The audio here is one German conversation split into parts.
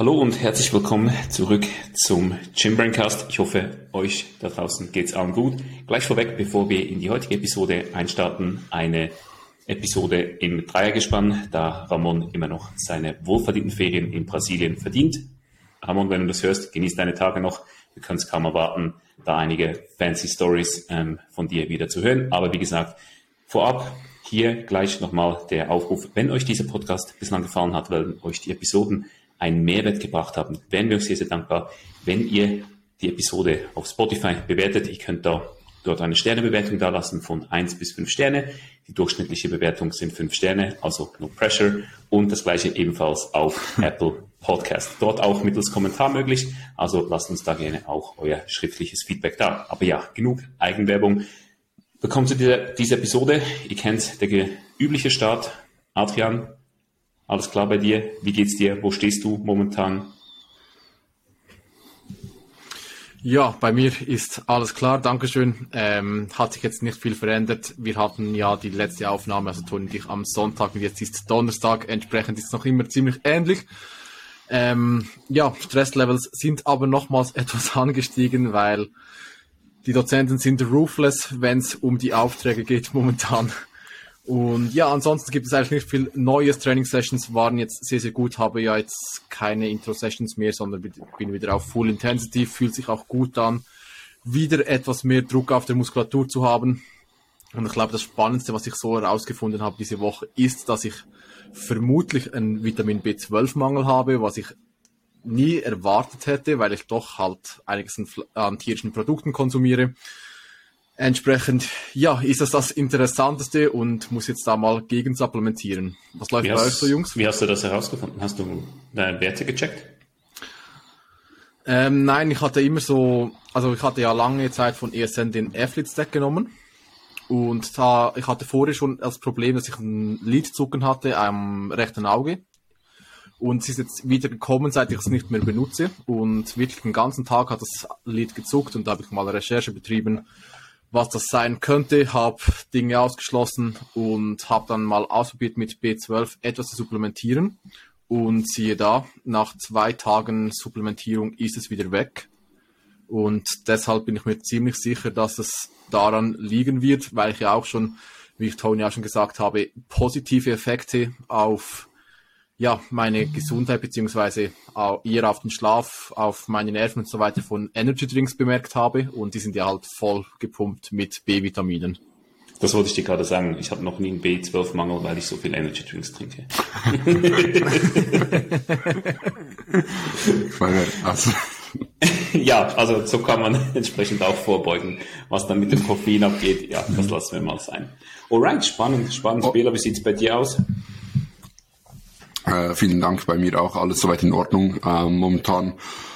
Hallo und herzlich willkommen zurück zum Gymbraincast. Ich hoffe, euch da draußen geht's allen gut. Gleich vorweg, bevor wir in die heutige Episode einstarten, eine Episode im Dreiergespann, da Ramon immer noch seine wohlverdienten Ferien in Brasilien verdient. Ramon, wenn du das hörst, genieß deine Tage noch. Wir können es kaum erwarten, da einige fancy Stories ähm, von dir wieder zu hören. Aber wie gesagt, vorab hier gleich nochmal der Aufruf. Wenn euch dieser Podcast bislang gefallen hat, werden euch die Episoden einen Mehrwert gebracht haben, wären wir euch sehr, sehr dankbar, wenn ihr die Episode auf Spotify bewertet. Ihr könnt da dort eine Sternebewertung dalassen von 1 bis 5 Sterne. Die durchschnittliche Bewertung sind 5 Sterne, also no pressure. Und das gleiche ebenfalls auf Apple Podcast. Dort auch mittels Kommentar möglich. Also lasst uns da gerne auch euer schriftliches Feedback da. Aber ja, genug Eigenwerbung. Willkommen zu dieser, dieser Episode. Ihr kennt der übliche Start. Adrian, alles klar bei dir? Wie geht's dir? Wo stehst du momentan? Ja, bei mir ist alles klar, Dankeschön. Ähm, hat sich jetzt nicht viel verändert. Wir hatten ja die letzte Aufnahme, also Toni und ich, am Sonntag und jetzt ist Donnerstag, entsprechend ist es noch immer ziemlich ähnlich. Ähm, ja, Stresslevels sind aber nochmals etwas angestiegen, weil die Dozenten sind roofless, wenn es um die Aufträge geht momentan. Und ja, ansonsten gibt es eigentlich nicht viel Neues. Training-Sessions waren jetzt sehr, sehr gut. Habe ja jetzt keine Intro-Sessions mehr, sondern bin wieder auf Full Intensity. Fühlt sich auch gut an, wieder etwas mehr Druck auf der Muskulatur zu haben. Und ich glaube, das Spannendste, was ich so herausgefunden habe diese Woche, ist, dass ich vermutlich einen Vitamin B12-Mangel habe, was ich nie erwartet hätte, weil ich doch halt einiges an tierischen Produkten konsumiere. Entsprechend, ja, ist das das Interessanteste und muss jetzt da mal gegen supplementieren. Was läuft wie bei hast, euch so, Jungs? Wie hast du das herausgefunden? Hast du deine Werte gecheckt? Ähm, nein, ich hatte immer so, also ich hatte ja lange Zeit von ESN den Athlete Stack genommen und da, ich hatte vorher schon das Problem, dass ich ein Lidzucken hatte am rechten Auge und es ist jetzt wieder gekommen, seit ich es nicht mehr benutze und wirklich den ganzen Tag hat das Lid gezuckt und da habe ich mal Recherche betrieben was das sein könnte, habe Dinge ausgeschlossen und habe dann mal ausprobiert mit B12 etwas zu supplementieren. Und siehe da, nach zwei Tagen Supplementierung ist es wieder weg. Und deshalb bin ich mir ziemlich sicher, dass es daran liegen wird, weil ich ja auch schon, wie ich Tony auch schon gesagt habe, positive Effekte auf ja, meine Gesundheit beziehungsweise eher auf den Schlaf, auf meine Nerven und so weiter von Energy Drinks bemerkt habe und die sind ja halt voll gepumpt mit B-Vitaminen. Das wollte ich dir gerade sagen. Ich habe noch nie einen B12-Mangel, weil ich so viel Energy Drinks trinke. also. ja, also so kann man entsprechend auch vorbeugen, was dann mit dem Koffein abgeht. Ja, das lassen wir mal sein. Alright, spannend, spannend. Oh. Bela, wie sieht's bei dir aus? Äh, vielen Dank bei mir auch, alles soweit in Ordnung. Äh, momentan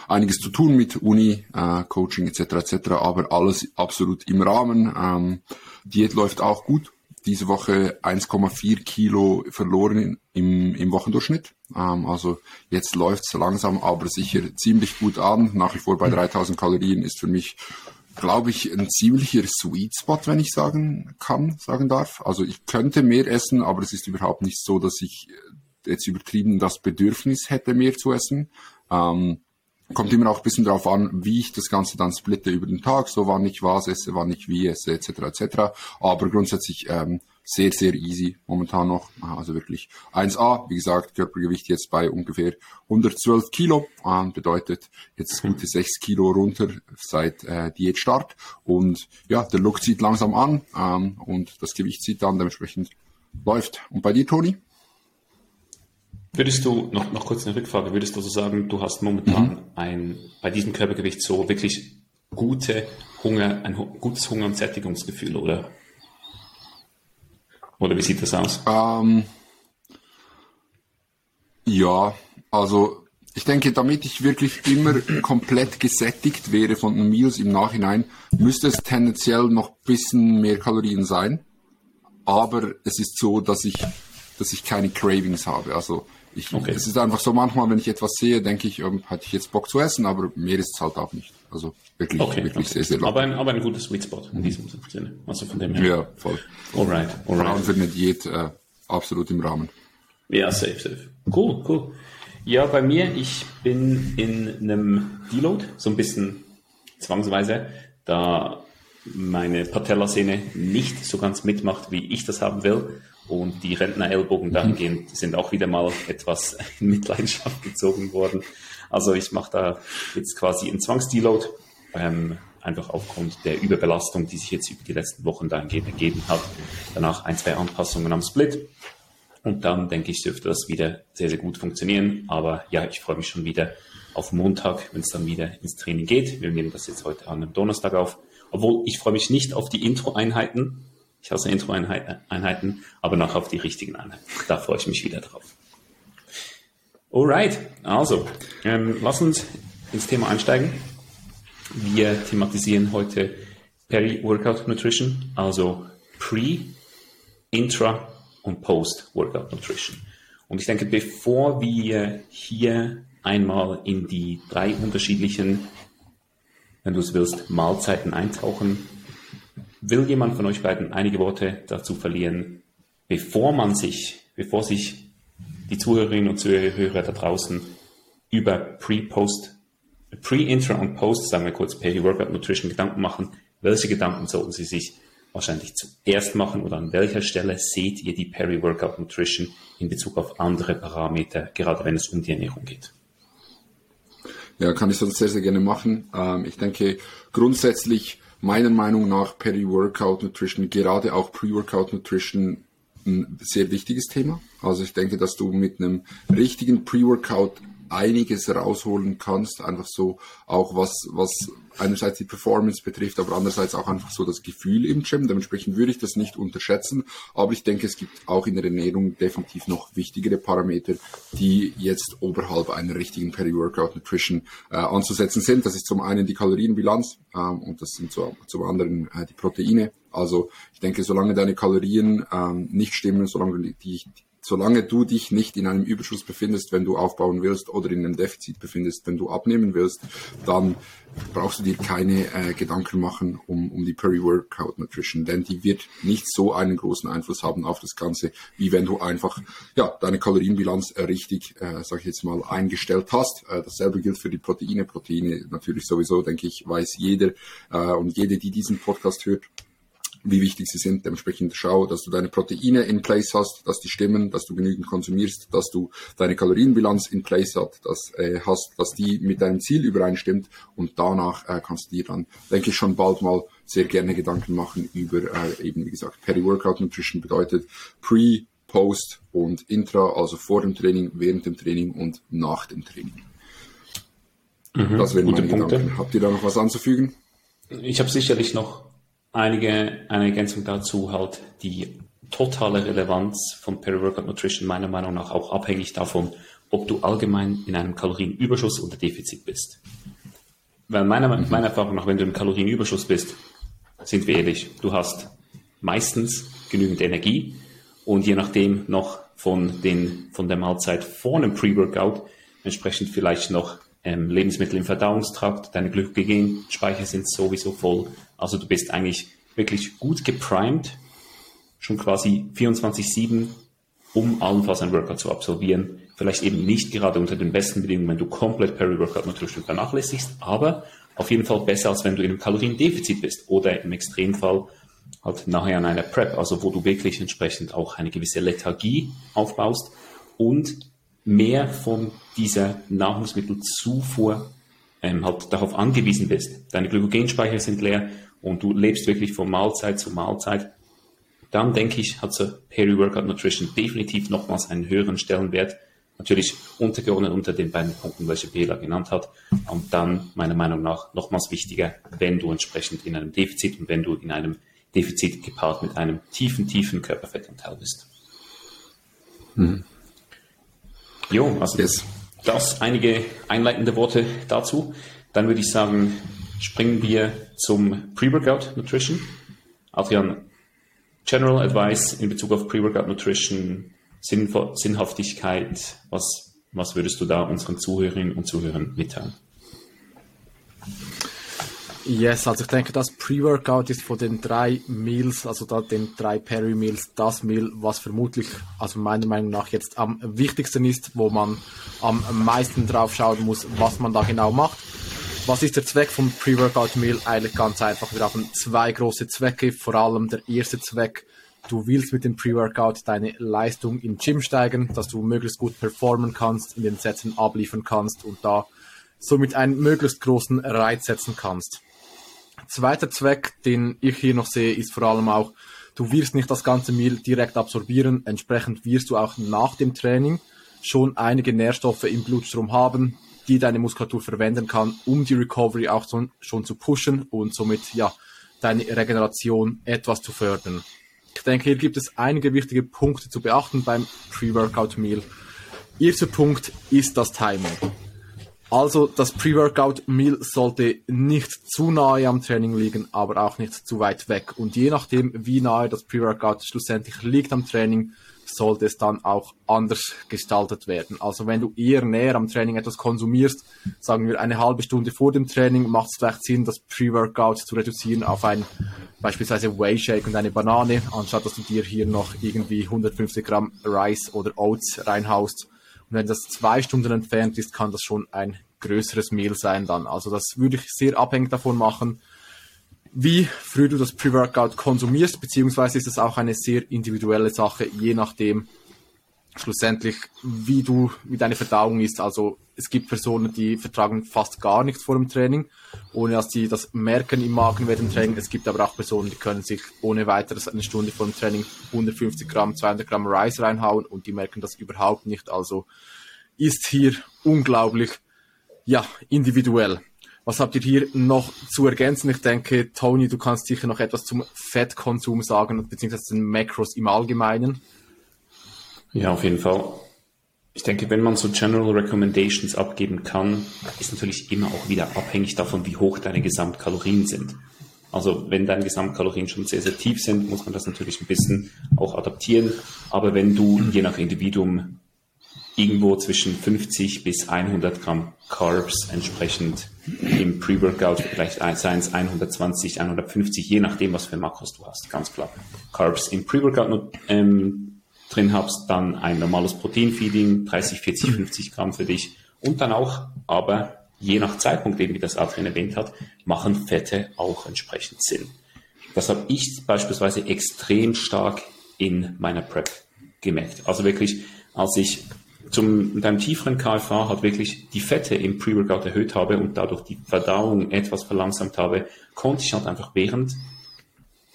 einiges zu tun mit Uni, äh, Coaching etc. etc. Aber alles absolut im Rahmen. Ähm, Diät läuft auch gut. Diese Woche 1,4 Kilo verloren im, im Wochendurchschnitt. Ähm, also jetzt läuft's langsam, aber sicher ziemlich gut an. Nach wie vor bei 3000 Kalorien ist für mich glaube ich, ein ziemlicher Sweet Spot, wenn ich sagen kann, sagen darf. Also ich könnte mehr essen, aber es ist überhaupt nicht so, dass ich jetzt übertrieben das Bedürfnis hätte, mehr zu essen. Ähm, kommt immer auch ein bisschen darauf an, wie ich das Ganze dann splitte über den Tag, so wann ich was esse, wann ich wie esse, etc. etc. Aber grundsätzlich ähm, sehr, sehr easy momentan noch. Also wirklich 1A, wie gesagt, Körpergewicht jetzt bei ungefähr 112 Kilo, äh, bedeutet jetzt gute 6 Kilo runter seit äh, Diätstart. Und ja, der Look zieht langsam an ähm, und das Gewicht zieht dann dementsprechend läuft. Und bei dir, Toni? Würdest du, noch, noch kurz eine Rückfrage, würdest du so sagen, du hast momentan mhm. ein, bei diesem Körpergewicht so wirklich gute Hunger, ein gutes Hunger- und Sättigungsgefühl, oder? Oder wie sieht das aus? Ähm, ja, also ich denke, damit ich wirklich immer komplett gesättigt wäre von den Meals im Nachhinein, müsste es tendenziell noch ein bisschen mehr Kalorien sein. Aber es ist so, dass ich, dass ich keine Cravings habe. Also ich, okay. es ist einfach so, manchmal, wenn ich etwas sehe, denke ich, ähm, hatte ich jetzt Bock zu essen, aber mehr ist es halt auch nicht. Also wirklich, okay, wirklich okay. sehr, sehr locker. Aber ein, aber ein guter Sweet Spot in diesem Sinne. Also von dem her. Ja, voll. Alright, alright. Frauen für eine Diät äh, absolut im Rahmen. Ja, safe, safe. Cool, cool. Ja, bei mir, ich bin in einem Deload, so ein bisschen zwangsweise, da meine Patellasehne nicht so ganz mitmacht, wie ich das haben will. Und die Rentnerellbogen dahingehend sind auch wieder mal etwas in Mitleidenschaft gezogen worden. Also ich mache da jetzt quasi einen Zwangsdeload, ähm, einfach aufgrund der Überbelastung, die sich jetzt über die letzten Wochen dahingehend ergeben hat. Danach ein, zwei Anpassungen am Split. Und dann denke ich, dürfte das wieder sehr, sehr gut funktionieren. Aber ja, ich freue mich schon wieder auf Montag, wenn es dann wieder ins Training geht. Wir nehmen das jetzt heute an einem Donnerstag auf. Obwohl ich freue mich nicht auf die Intro-Einheiten. Ich hasse Intro-Einheiten, aber noch auf die richtigen Einheiten. Da freue ich mich wieder drauf. Alright, also, ähm, lass uns ins Thema einsteigen. Wir thematisieren heute Peri-Workout Nutrition, also Pre, Intra und Post-Workout Nutrition. Und ich denke, bevor wir hier einmal in die drei unterschiedlichen wenn du es willst, Mahlzeiten eintauchen. Will jemand von euch beiden einige Worte dazu verlieren, bevor man sich, bevor sich die Zuhörerinnen und Zuhörer da draußen über Pre-Post, Pre-Intra und Post, sagen wir kurz, Peri-Workout Nutrition Gedanken machen? Welche Gedanken sollten sie sich wahrscheinlich zuerst machen oder an welcher Stelle seht ihr die Peri-Workout Nutrition in Bezug auf andere Parameter, gerade wenn es um die Ernährung geht? Ja, kann ich sonst sehr, sehr gerne machen. Ähm, ich denke, grundsätzlich meiner Meinung nach Peri-Workout Nutrition, gerade auch Pre-Workout Nutrition, ein sehr wichtiges Thema. Also ich denke, dass du mit einem richtigen Pre-Workout einiges rausholen kannst, einfach so auch was, was einerseits die Performance betrifft, aber andererseits auch einfach so das Gefühl im Gym. Dementsprechend würde ich das nicht unterschätzen, aber ich denke, es gibt auch in der Ernährung definitiv noch wichtigere Parameter, die jetzt oberhalb einer richtigen Peri-Workout Nutrition äh, anzusetzen sind. Das ist zum einen die Kalorienbilanz ähm, und das sind so, zum anderen äh, die Proteine. Also ich denke, solange deine Kalorien ähm, nicht stimmen, solange du die, solange du dich nicht in einem Überschuss befindest, wenn du aufbauen willst, oder in einem Defizit befindest, wenn du abnehmen willst, dann brauchst du dir keine äh, Gedanken machen um, um die Peri-Workout Nutrition, denn die wird nicht so einen großen Einfluss haben auf das Ganze, wie wenn du einfach ja deine Kalorienbilanz äh, richtig, äh, sag ich jetzt mal, eingestellt hast. Äh, dasselbe gilt für die Proteine. Proteine natürlich sowieso, denke ich, weiß jeder äh, und jede, die diesen Podcast hört, wie wichtig sie sind. Dementsprechend schau, dass du deine Proteine in place hast, dass die stimmen, dass du genügend konsumierst, dass du deine Kalorienbilanz in place hat, dass, äh, hast, dass die mit deinem Ziel übereinstimmt und danach äh, kannst du dir dann, denke ich, schon bald mal sehr gerne Gedanken machen über äh, eben, wie gesagt, Peri-Workout Nutrition bedeutet Pre, Post und Intra, also vor dem Training, während dem Training und nach dem Training. Mhm, das wären meine Punkte. Gedanken. Habt ihr da noch was anzufügen? Ich habe sicherlich noch einige, eine Ergänzung dazu halt die totale Relevanz von Peri-Workout Nutrition meiner Meinung nach auch abhängig davon, ob du allgemein in einem Kalorienüberschuss oder Defizit bist. Weil meiner, mhm. meiner Erfahrung nach, wenn du im Kalorienüberschuss bist, sind wir ehrlich, du hast meistens genügend Energie und je nachdem noch von, den, von der Mahlzeit vor einem Pre-Workout entsprechend vielleicht noch ähm, Lebensmittel im Verdauungstrakt, deine Glykogenspeicher sind sowieso voll. Also du bist eigentlich wirklich gut geprimed, schon quasi 24-7, um allenfalls ein Workout zu absolvieren. Vielleicht eben nicht gerade unter den besten Bedingungen, wenn du komplett Peri-Workout Nutrition vernachlässigst, aber auf jeden Fall besser, als wenn du in einem Kaloriendefizit bist oder im Extremfall halt nachher an einer Prep, also wo du wirklich entsprechend auch eine gewisse Lethargie aufbaust und mehr von dieser Nahrungsmittelzufuhr ähm, halt darauf angewiesen bist. Deine Glykogenspeicher sind leer und du lebst wirklich von Mahlzeit zu Mahlzeit. Dann denke ich, hat so Peri-Workout Nutrition definitiv nochmals einen höheren Stellenwert. Natürlich untergeordnet unter den beiden Punkten, welche Bela genannt hat. Und dann, meiner Meinung nach, nochmals wichtiger, wenn du entsprechend in einem Defizit und wenn du in einem Defizit gepaart mit einem tiefen, tiefen Körperfettanteil bist. Mhm. Jo, also yes. das einige einleitende Worte dazu. Dann würde ich sagen, springen wir zum Pre-Workout Nutrition. Adrian, General Advice in Bezug auf Pre-Workout Nutrition Sinnhaftigkeit, was, was würdest du da unseren Zuhörerinnen und Zuhörern mitteilen? Yes, also ich denke, das Pre-Workout ist von den drei Meals, also da den drei Perry-Meals, das Meal, was vermutlich, also meiner Meinung nach jetzt am wichtigsten ist, wo man am meisten drauf schauen muss, was man da genau macht. Was ist der Zweck vom Pre-Workout-Meal? Eigentlich ganz einfach. Wir haben zwei große Zwecke. Vor allem der erste Zweck, du willst mit dem Pre-Workout deine Leistung im Gym steigen, dass du möglichst gut performen kannst, in den Sätzen abliefern kannst und da somit einen möglichst großen Reiz setzen kannst. Zweiter Zweck, den ich hier noch sehe, ist vor allem auch, du wirst nicht das ganze Meal direkt absorbieren. Entsprechend wirst du auch nach dem Training schon einige Nährstoffe im Blutstrom haben, die deine Muskulatur verwenden kann, um die Recovery auch so, schon zu pushen und somit, ja, deine Regeneration etwas zu fördern. Ich denke, hier gibt es einige wichtige Punkte zu beachten beim Pre-Workout Meal. Erster Punkt ist das Timing. Also das Pre-Workout-Meal sollte nicht zu nahe am Training liegen, aber auch nicht zu weit weg. Und je nachdem, wie nahe das Pre-Workout schlussendlich liegt am Training, sollte es dann auch anders gestaltet werden. Also wenn du eher näher am Training etwas konsumierst, sagen wir eine halbe Stunde vor dem Training, macht es vielleicht Sinn, das Pre-Workout zu reduzieren auf ein beispielsweise Whey Shake und eine Banane, anstatt dass du dir hier noch irgendwie 150 Gramm Rice oder Oats reinhaust und wenn das zwei Stunden entfernt ist, kann das schon ein größeres Meal sein dann. Also das würde ich sehr abhängig davon machen, wie früh du das Pre-Workout konsumierst, beziehungsweise ist es auch eine sehr individuelle Sache, je nachdem schlussendlich, wie du, wie deine Verdauung ist. Also es gibt Personen, die vertragen fast gar nichts vor dem Training, ohne dass sie das merken im Magen während dem Training. Es gibt aber auch Personen, die können sich ohne weiteres eine Stunde vor dem Training 150 Gramm, 200 Gramm Rice reinhauen und die merken das überhaupt nicht. Also ist hier unglaublich, ja, individuell. Was habt ihr hier noch zu ergänzen? Ich denke, Tony, du kannst sicher noch etwas zum Fettkonsum sagen, beziehungsweise den Macros im Allgemeinen. Ja, auf jeden Fall. Ich denke, wenn man so General Recommendations abgeben kann, ist natürlich immer auch wieder abhängig davon, wie hoch deine Gesamtkalorien sind. Also wenn deine Gesamtkalorien schon sehr, sehr tief sind, muss man das natürlich ein bisschen auch adaptieren. Aber wenn du je nach Individuum irgendwo zwischen 50 bis 100 Gramm Carbs entsprechend im Pre-Workout, vielleicht seien es 120, 150, je nachdem, was für Makros du hast, ganz klar. Carbs im Pre-Workout ähm, drin hast, dann ein normales Proteinfeeding, 30, 40, 50 Gramm für dich und dann auch, aber je nach Zeitpunkt, eben wie das Adrian erwähnt hat, machen Fette auch entsprechend Sinn. Das habe ich beispielsweise extrem stark in meiner Prep gemerkt. Also wirklich, als ich zum, mit einem tieferen KFA halt wirklich die Fette im Pre-Workout erhöht habe und dadurch die Verdauung etwas verlangsamt habe, konnte ich halt einfach während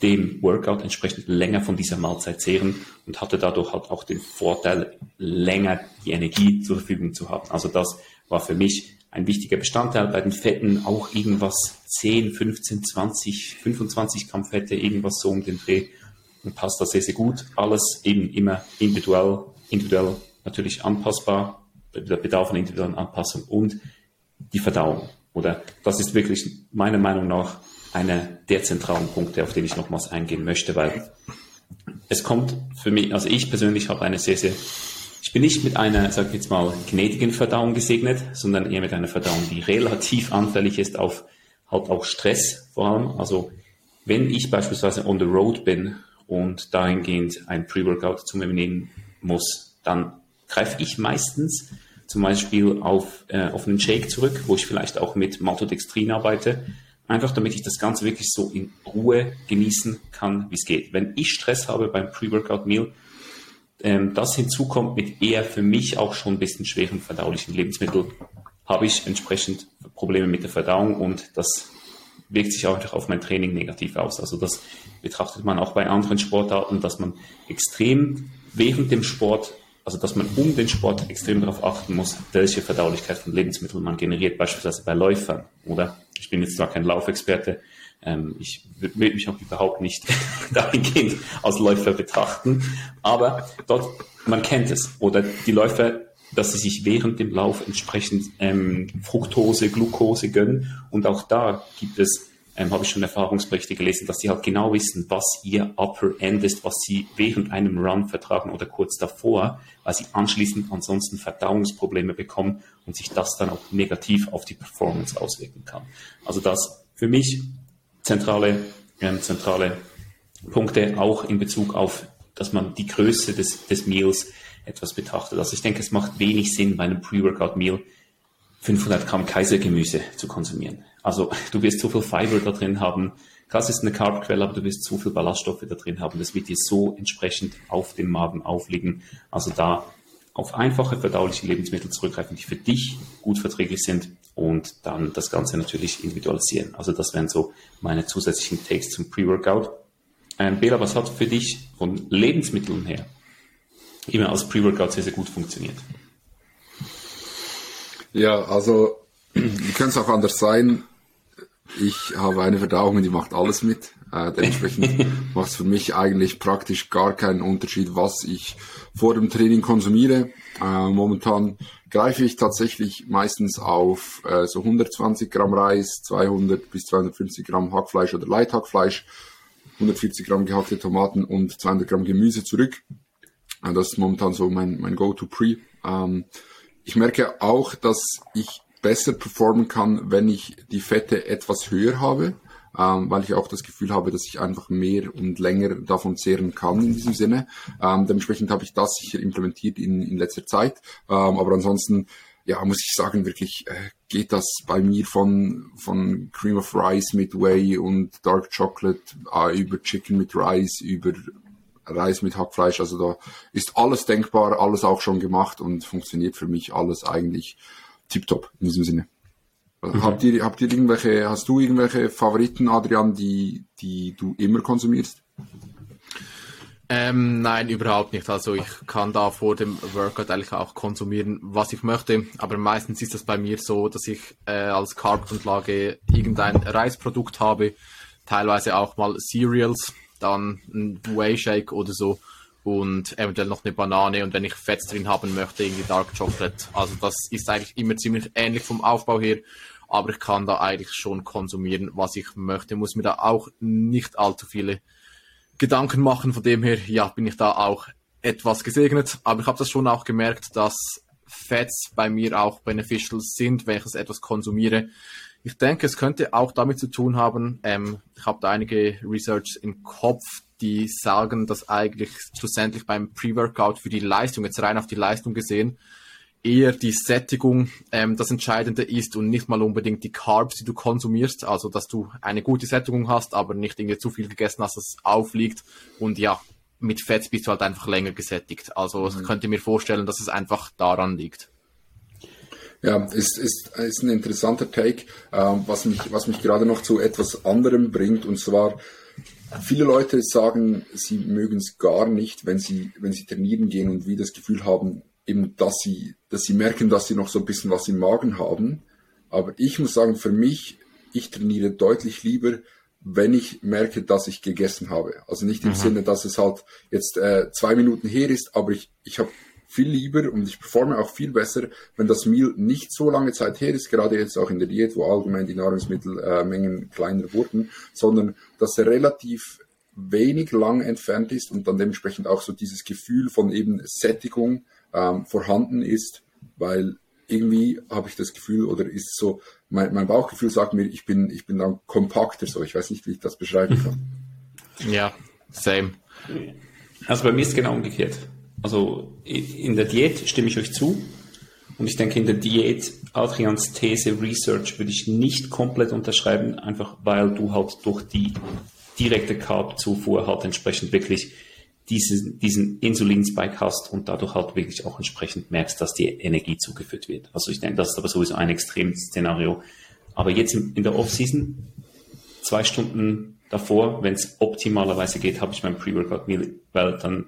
dem Workout entsprechend länger von dieser Mahlzeit zehren und hatte dadurch halt auch den Vorteil, länger die Energie zur Verfügung zu haben. Also das war für mich ein wichtiger Bestandteil. Bei den Fetten auch irgendwas 10, 15, 20, 25 Gramm Fette, irgendwas so um den Dreh. Und passt da sehr, sehr gut. Alles eben immer individuell, individuell natürlich anpassbar, der Bedarf an individuellen Anpassung und die Verdauung. Oder das ist wirklich meiner Meinung nach einer der zentralen Punkte, auf den ich nochmals eingehen möchte, weil es kommt für mich, also ich persönlich habe eine sehr, sehr, ich bin nicht mit einer, sag ich jetzt mal, gnädigen Verdauung gesegnet, sondern eher mit einer Verdauung, die relativ anfällig ist auf halt auch Stress vor allem. Also wenn ich beispielsweise on the road bin und dahingehend ein Pre-Workout zu mir nehmen muss, dann greife ich meistens zum Beispiel auf, äh, auf einen Shake zurück, wo ich vielleicht auch mit Maltodextrin arbeite, Einfach damit ich das Ganze wirklich so in Ruhe genießen kann, wie es geht. Wenn ich Stress habe beim Pre-Workout-Meal, ähm, das hinzukommt mit eher für mich auch schon ein bisschen schweren verdaulichen Lebensmitteln, habe ich entsprechend Probleme mit der Verdauung und das wirkt sich auch auf mein Training negativ aus. Also das betrachtet man auch bei anderen Sportarten, dass man extrem während dem Sport, also dass man um den Sport extrem darauf achten muss, welche Verdaulichkeit von Lebensmitteln man generiert, beispielsweise bei Läufern oder ich bin jetzt zwar kein Laufexperte, ähm, ich will mich auch überhaupt nicht dahingehend als Läufer betrachten, aber dort, man kennt es. Oder die Läufer, dass sie sich während dem Lauf entsprechend ähm, Fructose, Glucose gönnen. Und auch da gibt es ähm, habe ich schon Erfahrungsberichte gelesen, dass sie halt genau wissen, was ihr Upper End ist, was sie während einem Run vertragen oder kurz davor, weil sie anschließend ansonsten Verdauungsprobleme bekommen und sich das dann auch negativ auf die Performance auswirken kann. Also das für mich zentrale, ähm, zentrale Punkte auch in Bezug auf, dass man die Größe des, des Meals etwas betrachtet. Also ich denke, es macht wenig Sinn, bei einem Pre-Workout-Meal 500 Gramm Kaisergemüse zu konsumieren. Also du wirst zu viel Fiber da drin haben. Krass ist eine Carbquelle, aber du wirst zu viel Ballaststoffe da drin haben. Das wird dir so entsprechend auf dem Magen aufliegen. Also da auf einfache verdauliche Lebensmittel zurückgreifen, die für dich gut verträglich sind und dann das Ganze natürlich individualisieren. Also das wären so meine zusätzlichen Takes zum Pre-Workout. Ähm, Bela, was hat für dich von Lebensmitteln her immer als Pre-Workout sehr, sehr gut funktioniert? Ja, also, wie könnte es auch anders sein? Ich habe eine Verdauung, die macht alles mit. Äh, dementsprechend macht es für mich eigentlich praktisch gar keinen Unterschied, was ich vor dem Training konsumiere. Äh, momentan greife ich tatsächlich meistens auf äh, so 120 Gramm Reis, 200 bis 250 Gramm Hackfleisch oder Leithackfleisch, 140 Gramm gehackte Tomaten und 200 Gramm Gemüse zurück. Äh, das ist momentan so mein, mein Go-to-Pre. Ähm, ich merke auch, dass ich besser performen kann, wenn ich die Fette etwas höher habe, ähm, weil ich auch das Gefühl habe, dass ich einfach mehr und länger davon zehren kann in diesem Sinne. Ähm, dementsprechend habe ich das sicher implementiert in, in letzter Zeit. Ähm, aber ansonsten, ja, muss ich sagen, wirklich äh, geht das bei mir von, von Cream of Rice mit Whey und Dark Chocolate äh, über Chicken mit Rice, über Reis mit Hackfleisch. Also da ist alles denkbar, alles auch schon gemacht und funktioniert für mich alles eigentlich tiptop in diesem Sinne. Mhm. Habt ihr, habt ihr irgendwelche, hast du irgendwelche Favoriten, Adrian, die, die du immer konsumierst? Ähm, nein, überhaupt nicht. Also ich kann da vor dem Workout eigentlich auch konsumieren, was ich möchte. Aber meistens ist das bei mir so, dass ich äh, als Carb-Grundlage irgendein Reisprodukt habe, teilweise auch mal Cereals, dann ein Whey Shake oder so und eventuell noch eine Banane und wenn ich Fett drin haben möchte, irgendwie Dark Chocolate. Also das ist eigentlich immer ziemlich ähnlich vom Aufbau her, aber ich kann da eigentlich schon konsumieren, was ich möchte, muss mir da auch nicht allzu viele Gedanken machen. Von dem her, ja, bin ich da auch etwas gesegnet, aber ich habe das schon auch gemerkt, dass Fats bei mir auch beneficial sind, wenn ich es etwas konsumiere. Ich denke, es könnte auch damit zu tun haben, ähm, ich habe da einige Research im Kopf, die sagen, dass eigentlich schlussendlich beim Pre-Workout für die Leistung, jetzt rein auf die Leistung gesehen, eher die Sättigung ähm, das Entscheidende ist und nicht mal unbedingt die Carbs, die du konsumierst. Also, dass du eine gute Sättigung hast, aber nicht irgendwie zu viel gegessen hast, dass es aufliegt. Und ja, mit Fett bist du halt einfach länger gesättigt. Also, mhm. ich könnte mir vorstellen, dass es einfach daran liegt. Ja, ist, ist, ist ein interessanter Take, ähm, was mich, was mich gerade noch zu etwas anderem bringt, und zwar, viele Leute sagen, sie mögen es gar nicht, wenn sie, wenn sie trainieren gehen und wie das Gefühl haben, eben, dass sie, dass sie merken, dass sie noch so ein bisschen was im Magen haben. Aber ich muss sagen, für mich, ich trainiere deutlich lieber, wenn ich merke, dass ich gegessen habe. Also nicht im mhm. Sinne, dass es halt jetzt äh, zwei Minuten her ist, aber ich, ich habe viel lieber und ich performe auch viel besser, wenn das Meal nicht so lange Zeit her ist, gerade jetzt auch in der Diät, wo allgemein die Nahrungsmittelmengen äh, kleiner wurden, sondern dass er relativ wenig lang entfernt ist und dann dementsprechend auch so dieses Gefühl von eben Sättigung ähm, vorhanden ist, weil irgendwie habe ich das Gefühl oder ist so, mein, mein Bauchgefühl sagt mir, ich bin, ich bin dann kompakter so. Ich weiß nicht, wie ich das beschreiben kann. Ja, same. Also bei mir ist es genau umgekehrt. Also in der Diät stimme ich euch zu. Und ich denke, in der Diät, Adrians These Research würde ich nicht komplett unterschreiben, einfach weil du halt durch die direkte Carb-Zufuhr halt entsprechend wirklich diesen, diesen Insulin-Spike hast und dadurch halt wirklich auch entsprechend merkst, dass dir Energie zugeführt wird. Also ich denke, das ist aber sowieso ein extremes Szenario. Aber jetzt in der Off-Season, zwei Stunden davor, wenn es optimalerweise geht, habe ich mein Pre-Workout-Meal, weil dann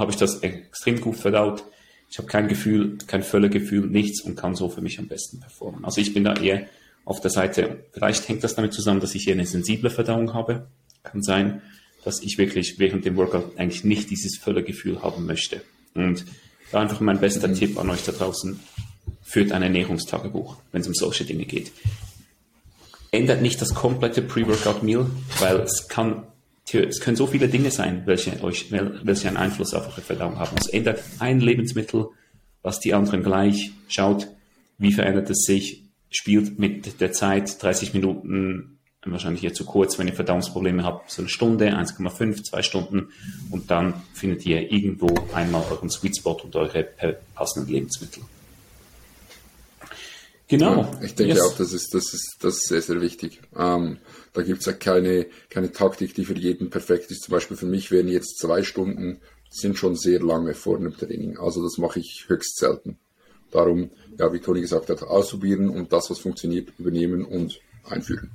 habe ich das extrem gut verdaut. Ich habe kein Gefühl, kein Völlegefühl, nichts und kann so für mich am besten performen. Also ich bin da eher auf der Seite, vielleicht hängt das damit zusammen, dass ich eher eine sensible Verdauung habe. Kann sein, dass ich wirklich während dem Workout eigentlich nicht dieses Völlegefühl haben möchte. Und da einfach mein bester mhm. Tipp an euch da draußen, führt ein Ernährungstagebuch, wenn es um solche Dinge geht. ändert nicht das komplette Pre-Workout-Meal, weil es kann es können so viele Dinge sein, welche euch, welche einen Einfluss auf eure Verdauung haben. Es ändert ein Lebensmittel, was die anderen gleich. Schaut, wie verändert es sich, spielt mit der Zeit 30 Minuten wahrscheinlich hier zu kurz, wenn ihr Verdauungsprobleme habt, so eine Stunde, 1,5, zwei Stunden und dann findet ihr irgendwo einmal euren Sweet Spot und eure passenden Lebensmittel. Genau. Ja, ich denke yes. auch, das ist, das ist, das ist sehr, sehr wichtig. Ähm, da gibt's ja keine, keine Taktik, die für jeden perfekt ist. Zum Beispiel für mich wären jetzt zwei Stunden, sind schon sehr lange vor einem Training. Also das mache ich höchst selten. Darum, ja, wie Toni gesagt hat, ausprobieren und das, was funktioniert, übernehmen und einführen.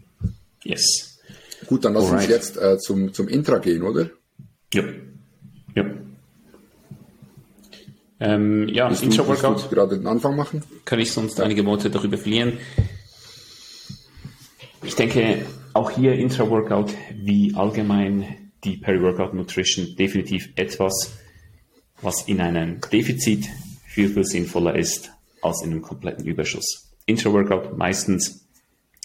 Yes. Gut, dann lass Alright. uns jetzt äh, zum, zum Intra gehen, oder? Ja. Ja. Ähm, ja, Intra-Workout. gerade den Anfang machen? Kann ich sonst einige Worte darüber verlieren. Ich denke, auch hier Intra-Workout wie allgemein die Peri-Workout Nutrition definitiv etwas, was in einem Defizit viel, viel sinnvoller ist als in einem kompletten Überschuss. Intra-Workout meistens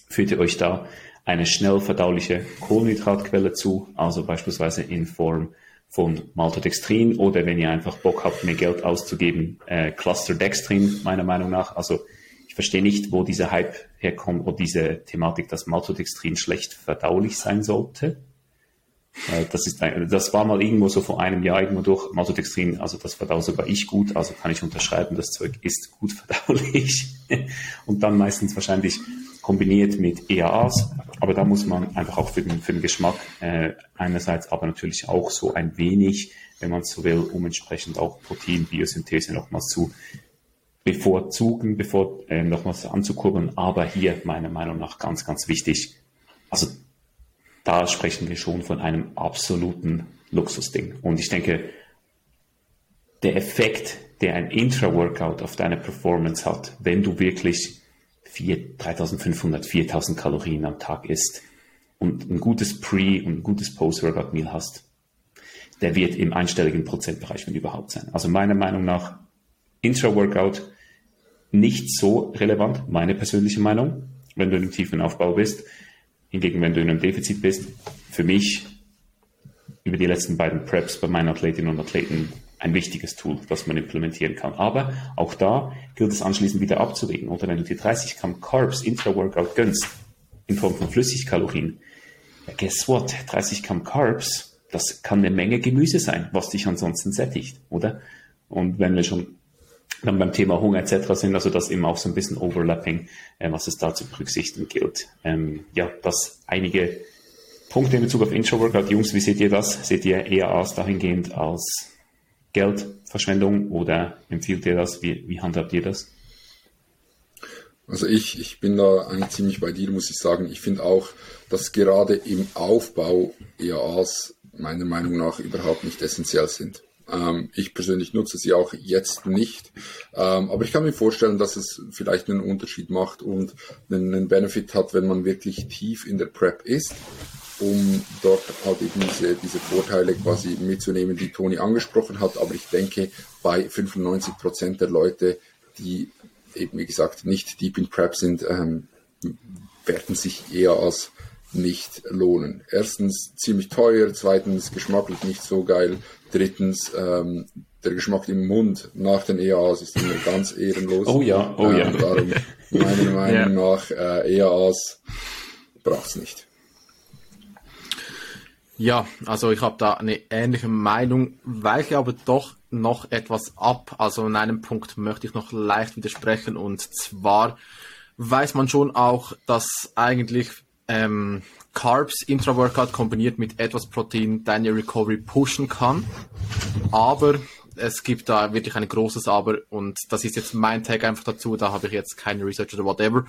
führt ihr euch da eine schnell verdauliche Kohlenhydratquelle zu, also beispielsweise in Form von Maltodextrin oder wenn ihr einfach Bock habt, mehr Geld auszugeben, äh, Cluster Dextrin, meiner Meinung nach. Also ich verstehe nicht, wo dieser Hype herkommt oder diese Thematik, dass Maltodextrin schlecht verdaulich sein sollte. Äh, das, ist, das war mal irgendwo so vor einem Jahr irgendwo durch Maltodextrin, also das verdau sogar ich gut, also kann ich unterschreiben, das Zeug ist gut verdaulich. Und dann meistens wahrscheinlich kombiniert mit EAAs. Aber da muss man einfach auch für den, für den Geschmack äh, einerseits, aber natürlich auch so ein wenig, wenn man so will, um entsprechend auch Proteinbiosynthese nochmals zu bevorzugen, bevor äh, nochmals anzukurbeln. Aber hier meiner Meinung nach ganz, ganz wichtig. Also da sprechen wir schon von einem absoluten Luxusding. Und ich denke, der Effekt, der ein Intra-Workout auf deine Performance hat, wenn du wirklich 4, 3500, 4000 Kalorien am Tag isst und ein gutes Pre- und ein gutes Post-Workout-Meal hast, der wird im einstelligen Prozentbereich, wenn überhaupt sein. Also meiner Meinung nach Intra-Workout nicht so relevant, meine persönliche Meinung, wenn du in einem tiefen Aufbau bist. Hingegen, wenn du in einem Defizit bist, für mich über die letzten beiden Preps bei meinen Athletinnen und Athleten ein wichtiges Tool, das man implementieren kann. Aber auch da gilt es anschließend wieder abzuwägen. Oder wenn du dir 30 Gramm Carbs intra-Workout gönnst, in Form von Flüssigkalorien, guess what? 30 Gramm Carbs, das kann eine Menge Gemüse sein, was dich ansonsten sättigt, oder? Und wenn wir schon dann beim Thema Hunger etc. sind, also das eben auch so ein bisschen Overlapping, äh, was es da zu berücksichtigen gilt. Ähm, ja, das einige Punkte in Bezug auf Intro-Workout. Jungs, wie seht ihr das? Seht ihr eher aus dahingehend als Geldverschwendung oder empfiehlt ihr das? Wie, wie handhabt ihr das? Also ich, ich bin da eigentlich ziemlich bei dir, muss ich sagen. Ich finde auch, dass gerade im Aufbau EAAs meiner Meinung nach überhaupt nicht essentiell sind. Ähm, ich persönlich nutze sie auch jetzt nicht, ähm, aber ich kann mir vorstellen, dass es vielleicht einen Unterschied macht und einen, einen Benefit hat, wenn man wirklich tief in der Prep ist um dort halt eben diese, diese Vorteile quasi mitzunehmen, die Toni angesprochen hat. Aber ich denke, bei 95 Prozent der Leute, die eben wie gesagt nicht deep in Prep sind, ähm, werden sich eher als nicht lohnen. Erstens ziemlich teuer, zweitens geschmacklich nicht so geil, drittens ähm, der Geschmack im Mund nach den EAAs ist immer ganz ehrenlos. Oh ja, oh ja. Ähm, darum meiner Meinung yeah. nach äh, EAAs braucht's nicht. Ja, also ich habe da eine ähnliche Meinung, weiche aber doch noch etwas ab. Also in einem Punkt möchte ich noch leicht widersprechen und zwar weiß man schon auch, dass eigentlich ähm, Carbs Intra-Workout kombiniert mit etwas Protein deine Recovery pushen kann. Aber es gibt da wirklich ein großes Aber und das ist jetzt mein Tag einfach dazu, da habe ich jetzt keine Research oder whatever.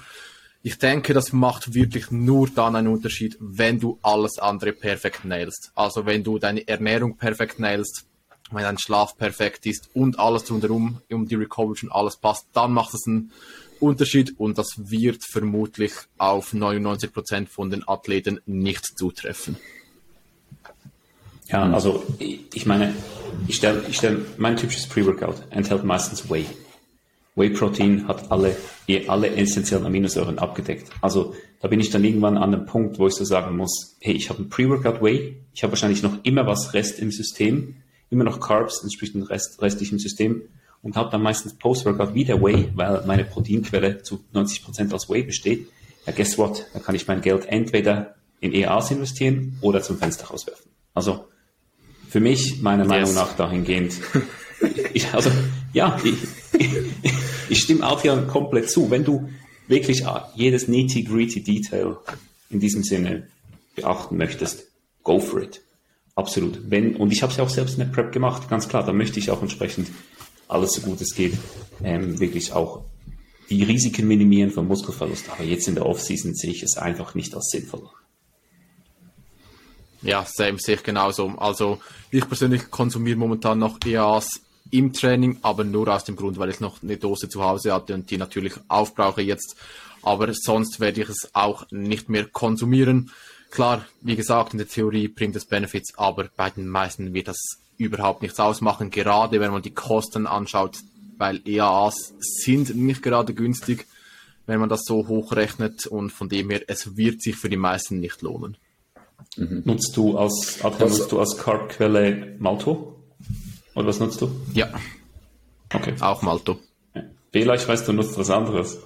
Ich denke, das macht wirklich nur dann einen Unterschied, wenn du alles andere perfekt nailst. Also wenn du deine Ernährung perfekt nailst, wenn dein Schlaf perfekt ist und alles drumherum, um die Recovery schon alles passt, dann macht es einen Unterschied und das wird vermutlich auf 99 Prozent von den Athleten nicht zutreffen. Ja, also ich meine, ich stelle ich stell, mein typisches Pre-Workout enthält meistens Whey. Whey Protein hat alle, eh alle essentiellen Aminosäuren abgedeckt. Also da bin ich dann irgendwann an einem Punkt, wo ich so sagen muss, hey, ich habe ein Pre-Workout Whey, ich habe wahrscheinlich noch immer was Rest im System, immer noch Carbs, entsprechend Rest, restlich im System und habe dann meistens Post-Workout wieder Whey, weil meine Proteinquelle zu 90% aus Whey besteht. Ja, guess what? Da kann ich mein Geld entweder in EAs investieren oder zum Fenster rauswerfen. Also für mich, meiner yes. Meinung nach, dahingehend. ich, also ja, ich, ich stimme auch hier komplett zu. Wenn du wirklich jedes nitty-gritty Detail in diesem Sinne beachten möchtest, go for it. Absolut. Wenn, und ich habe es ja auch selbst in der Prep gemacht, ganz klar, da möchte ich auch entsprechend alles so gut es geht, ähm, wirklich auch die Risiken minimieren von Muskelverlust. Aber jetzt in der Offseason sehe ich es einfach nicht als sinnvoll. Ja, same sehe ich genauso. Also ich persönlich konsumiere momentan noch EAs im Training, aber nur aus dem Grund, weil ich noch eine Dose zu Hause hatte und die natürlich aufbrauche jetzt. Aber sonst werde ich es auch nicht mehr konsumieren. Klar, wie gesagt, in der Theorie bringt es Benefits, aber bei den meisten wird das überhaupt nichts ausmachen, gerade wenn man die Kosten anschaut, weil EAAs sind nicht gerade günstig, wenn man das so hochrechnet und von dem her, es wird sich für die meisten nicht lohnen. Mhm. Nutzt du als, Adrian, nutzt du als Carbquelle Malto? Oder was nutzt du? Ja. Okay. Auch Malto. Bela, ich weiß, du nutzt was anderes.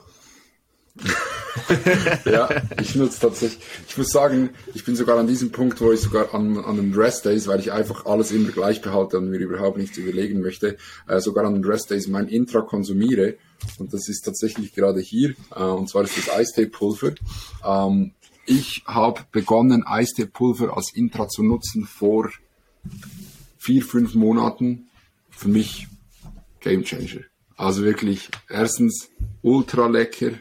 ja, ich nutze tatsächlich. Ich muss sagen, ich bin sogar an diesem Punkt, wo ich sogar an, an den Rest Days, weil ich einfach alles immer gleich behalte und mir überhaupt nichts überlegen möchte, äh, sogar an den Rest Days mein Intra konsumiere. Und das ist tatsächlich gerade hier. Äh, und zwar ist das Eistee-Pulver. Ähm, ich habe begonnen, Eistee-Pulver als Intra zu nutzen vor vier, fünf Monaten. Für mich Game Changer. Also wirklich, erstens ultra lecker,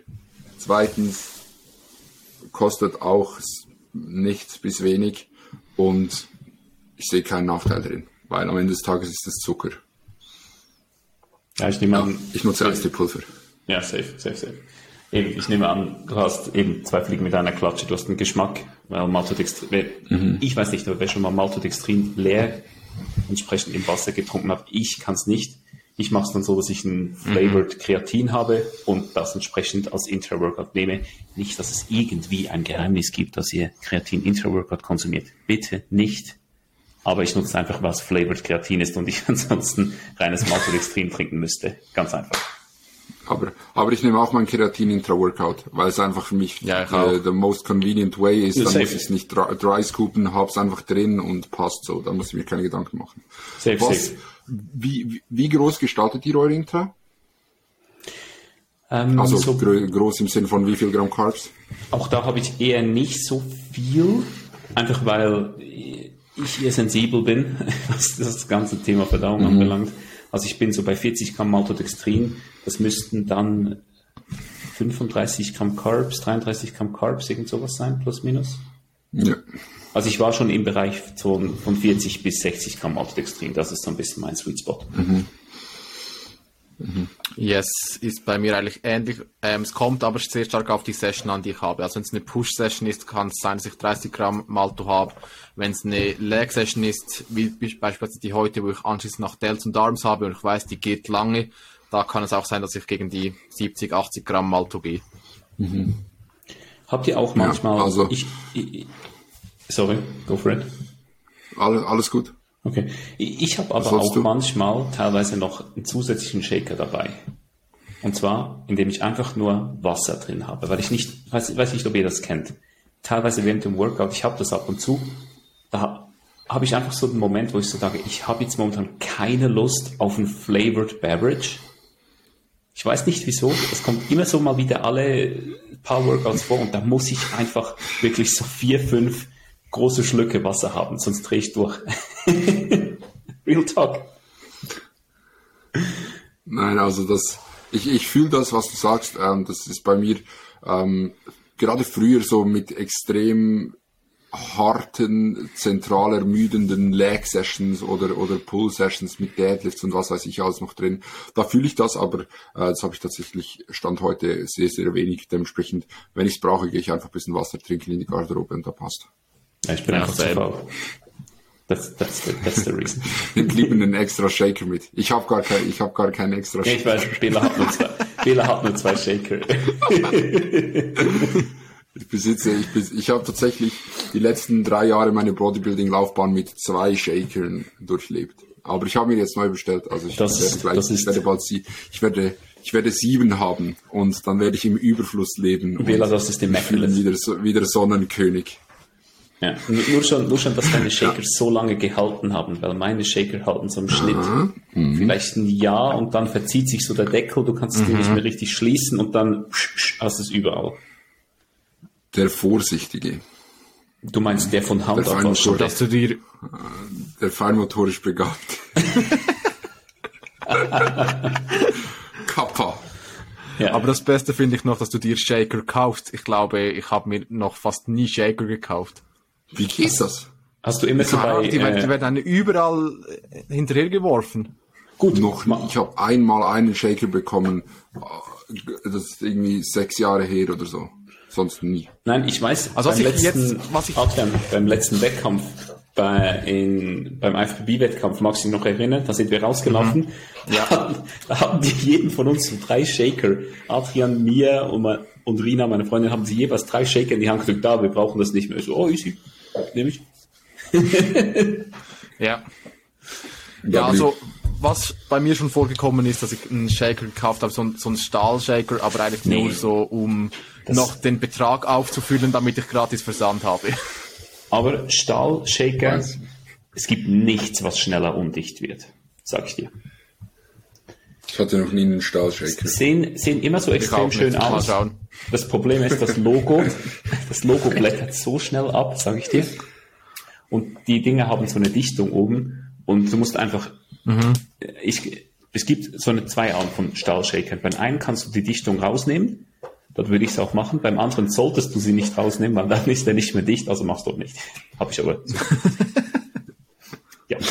zweitens kostet auch nichts bis wenig und ich sehe keinen Nachteil drin, weil am Ende des Tages ist es Zucker. Ja, ich nehme an. ich nutze erst die Pulver. Ja, safe, safe, safe. Eben, ich nehme an, du hast eben zwei Fliegen mit einer Klatsche, du hast einen Geschmack, weil Maltodextrin, mhm. ich weiß nicht, wer schon mal Maltodextrin leer entsprechend im Wasser getrunken hat, ich kann es nicht. Ich mache es dann so, dass ich ein Flavored mhm. Kreatin habe und das entsprechend als Intra-Workout nehme. Nicht, dass es irgendwie ein Geheimnis gibt, dass ihr Kreatin Intra-Workout konsumiert. Bitte nicht. Aber ich nutze einfach, was Flavored Kreatin ist und ich ansonsten reines Maltodextrin trinken müsste. Ganz einfach. Aber, aber ich nehme auch mein Kreatin Intra-Workout, weil es einfach für mich ja, the, the, most convenient way ist. Ja, dann safe. muss ich es nicht dry, dry scoopen, hab's einfach drin und passt so. Da muss ich mir keine Gedanken machen. Safe, Was, safe. Wie, wie groß gestaltet ihr eure Intra? Ähm, also so gro groß im Sinne von wie viel Gramm Carbs? Auch da habe ich eher nicht so viel, einfach weil ich eher sensibel bin, was das ganze Thema Verdauung mhm. anbelangt. Also ich bin so bei 40 Gramm Maltodextrin, das müssten dann 35 Gramm Carbs, 33 Gramm Carbs, irgend sowas sein, plus minus. Ja. Also ich war schon im Bereich von, von 40 bis 60 Gramm Maltodextrin. Das ist so ein bisschen mein Sweet Spot. Mhm. Mhm. Yes, ist bei mir eigentlich ähnlich. Ähm, es kommt aber sehr stark auf die Session an, die ich habe. Also wenn es eine Push-Session ist, kann es sein, dass ich 30 Gramm Malto habe. Wenn es eine Leg-Session ist, wie beispielsweise die heute, wo ich anschließend noch Delts und Arms habe und ich weiß, die geht lange, da kann es auch sein, dass ich gegen die 70, 80 Gramm Malto gehe. Mhm. Habt ihr auch manchmal, ja, also, ich, ich, Sorry, go for it. Alles, alles gut. Okay. Ich habe aber auch du? manchmal teilweise noch einen zusätzlichen Shaker dabei. Und zwar, indem ich einfach nur Wasser drin habe, weil ich nicht, weiß, weiß nicht, ob ihr das kennt. Teilweise während dem Workout, ich habe das ab und zu, da habe ich einfach so einen Moment, wo ich so sage, ich habe jetzt momentan keine Lust auf ein flavored beverage. Ich weiß nicht wieso, es kommt immer so mal wieder alle paar Workouts vor und da muss ich einfach wirklich so vier, fünf große Schlücke Wasser haben, sonst drehe ich durch. Real Talk. Nein, also das, ich, ich fühle das, was du sagst. Ähm, das ist bei mir ähm, gerade früher so mit extrem harten, zentral ermüdenden Leg Sessions oder, oder Pull Sessions mit Deadlifts und was weiß ich alles noch drin. Da fühle ich das, aber äh, das habe ich tatsächlich Stand heute sehr, sehr wenig. Dementsprechend, wenn ich es brauche, gehe ich einfach ein bisschen Wasser trinken in die Garderobe und da passt. Ja, ich bin einfach zu faul. That's, that's, the, that's the reason. Wir lieben einen extra Shaker mit. Ich habe gar, kein, ich hab gar keinen extra Shaker. ich weiß, Bela hat nur zwei, Bela hat nur zwei Shaker. ich besitze, ich, bes ich habe tatsächlich die letzten drei Jahre meine Bodybuilding-Laufbahn mit zwei Shakern durchlebt. Aber ich habe mir jetzt neu bestellt. Also ich das werde gleich, das ist, ich werde bald sie, ich werde, ich werde sieben haben und dann werde ich im Überfluss leben. Bela, das ist Immaculate. Wieder, wieder Sonnenkönig. Ja, nur schon, nur schon, dass deine Shaker ja. so lange gehalten haben, weil meine Shaker halten so im Schnitt mhm. vielleicht ein Jahr und dann verzieht sich so der Deckel, du kannst es mhm. nicht mehr richtig schließen und dann hast es überall. Der Vorsichtige. Du meinst der von Hand der auf so, dass du dir der feinmotorisch begabt. Kappa. Ja. Aber das Beste finde ich noch, dass du dir Shaker kaufst. Ich glaube, ich habe mir noch fast nie Shaker gekauft. Wie geht das? Hast du immer so bei... Die, äh, die werden dann überall hinterher geworfen. Gut. Noch. Ich habe einmal einen Shaker bekommen, das ist irgendwie sechs Jahre her oder so. Sonst nie. Nein, ich weiß, also beim, letzten, jetzt, was ich Adrian, beim letzten Wettkampf bei, in, beim IFBB-Wettkampf, magst du dich noch erinnern? Da sind wir rausgelaufen. Mhm. Ja. da hatten die jeden von uns so drei Shaker. Adrian, mir und, und Rina, meine Freundin, haben sie jeweils drei Shaker in die Hand gedrückt. Da, wir brauchen das nicht mehr. Ich so, oh, easy. Nehme ich. ja. Ja, also, was bei mir schon vorgekommen ist, dass ich einen Shaker gekauft habe, so, ein, so einen Stahlshaker, aber eigentlich nee. nur so, um das noch den Betrag aufzufüllen, damit ich gratis Versand habe. Aber Stahlshaker, es gibt nichts, was schneller undicht wird, sag ich dir. Ich hatte noch nie einen Stahlshaker. Sehen, sehen immer so extrem schön aus. Das Problem ist, das Logo, das Logo blättert so schnell ab, sag ich dir. Und die Dinge haben so eine Dichtung oben und du musst einfach, mhm. ich, es gibt so eine zwei Arten von Stahlshakern. Beim einen kannst du die Dichtung rausnehmen Dort würde ich es auch machen. Beim anderen solltest du sie nicht rausnehmen, weil dann ist er nicht mehr dicht, also machst du nicht. Habe ich aber. So. ja.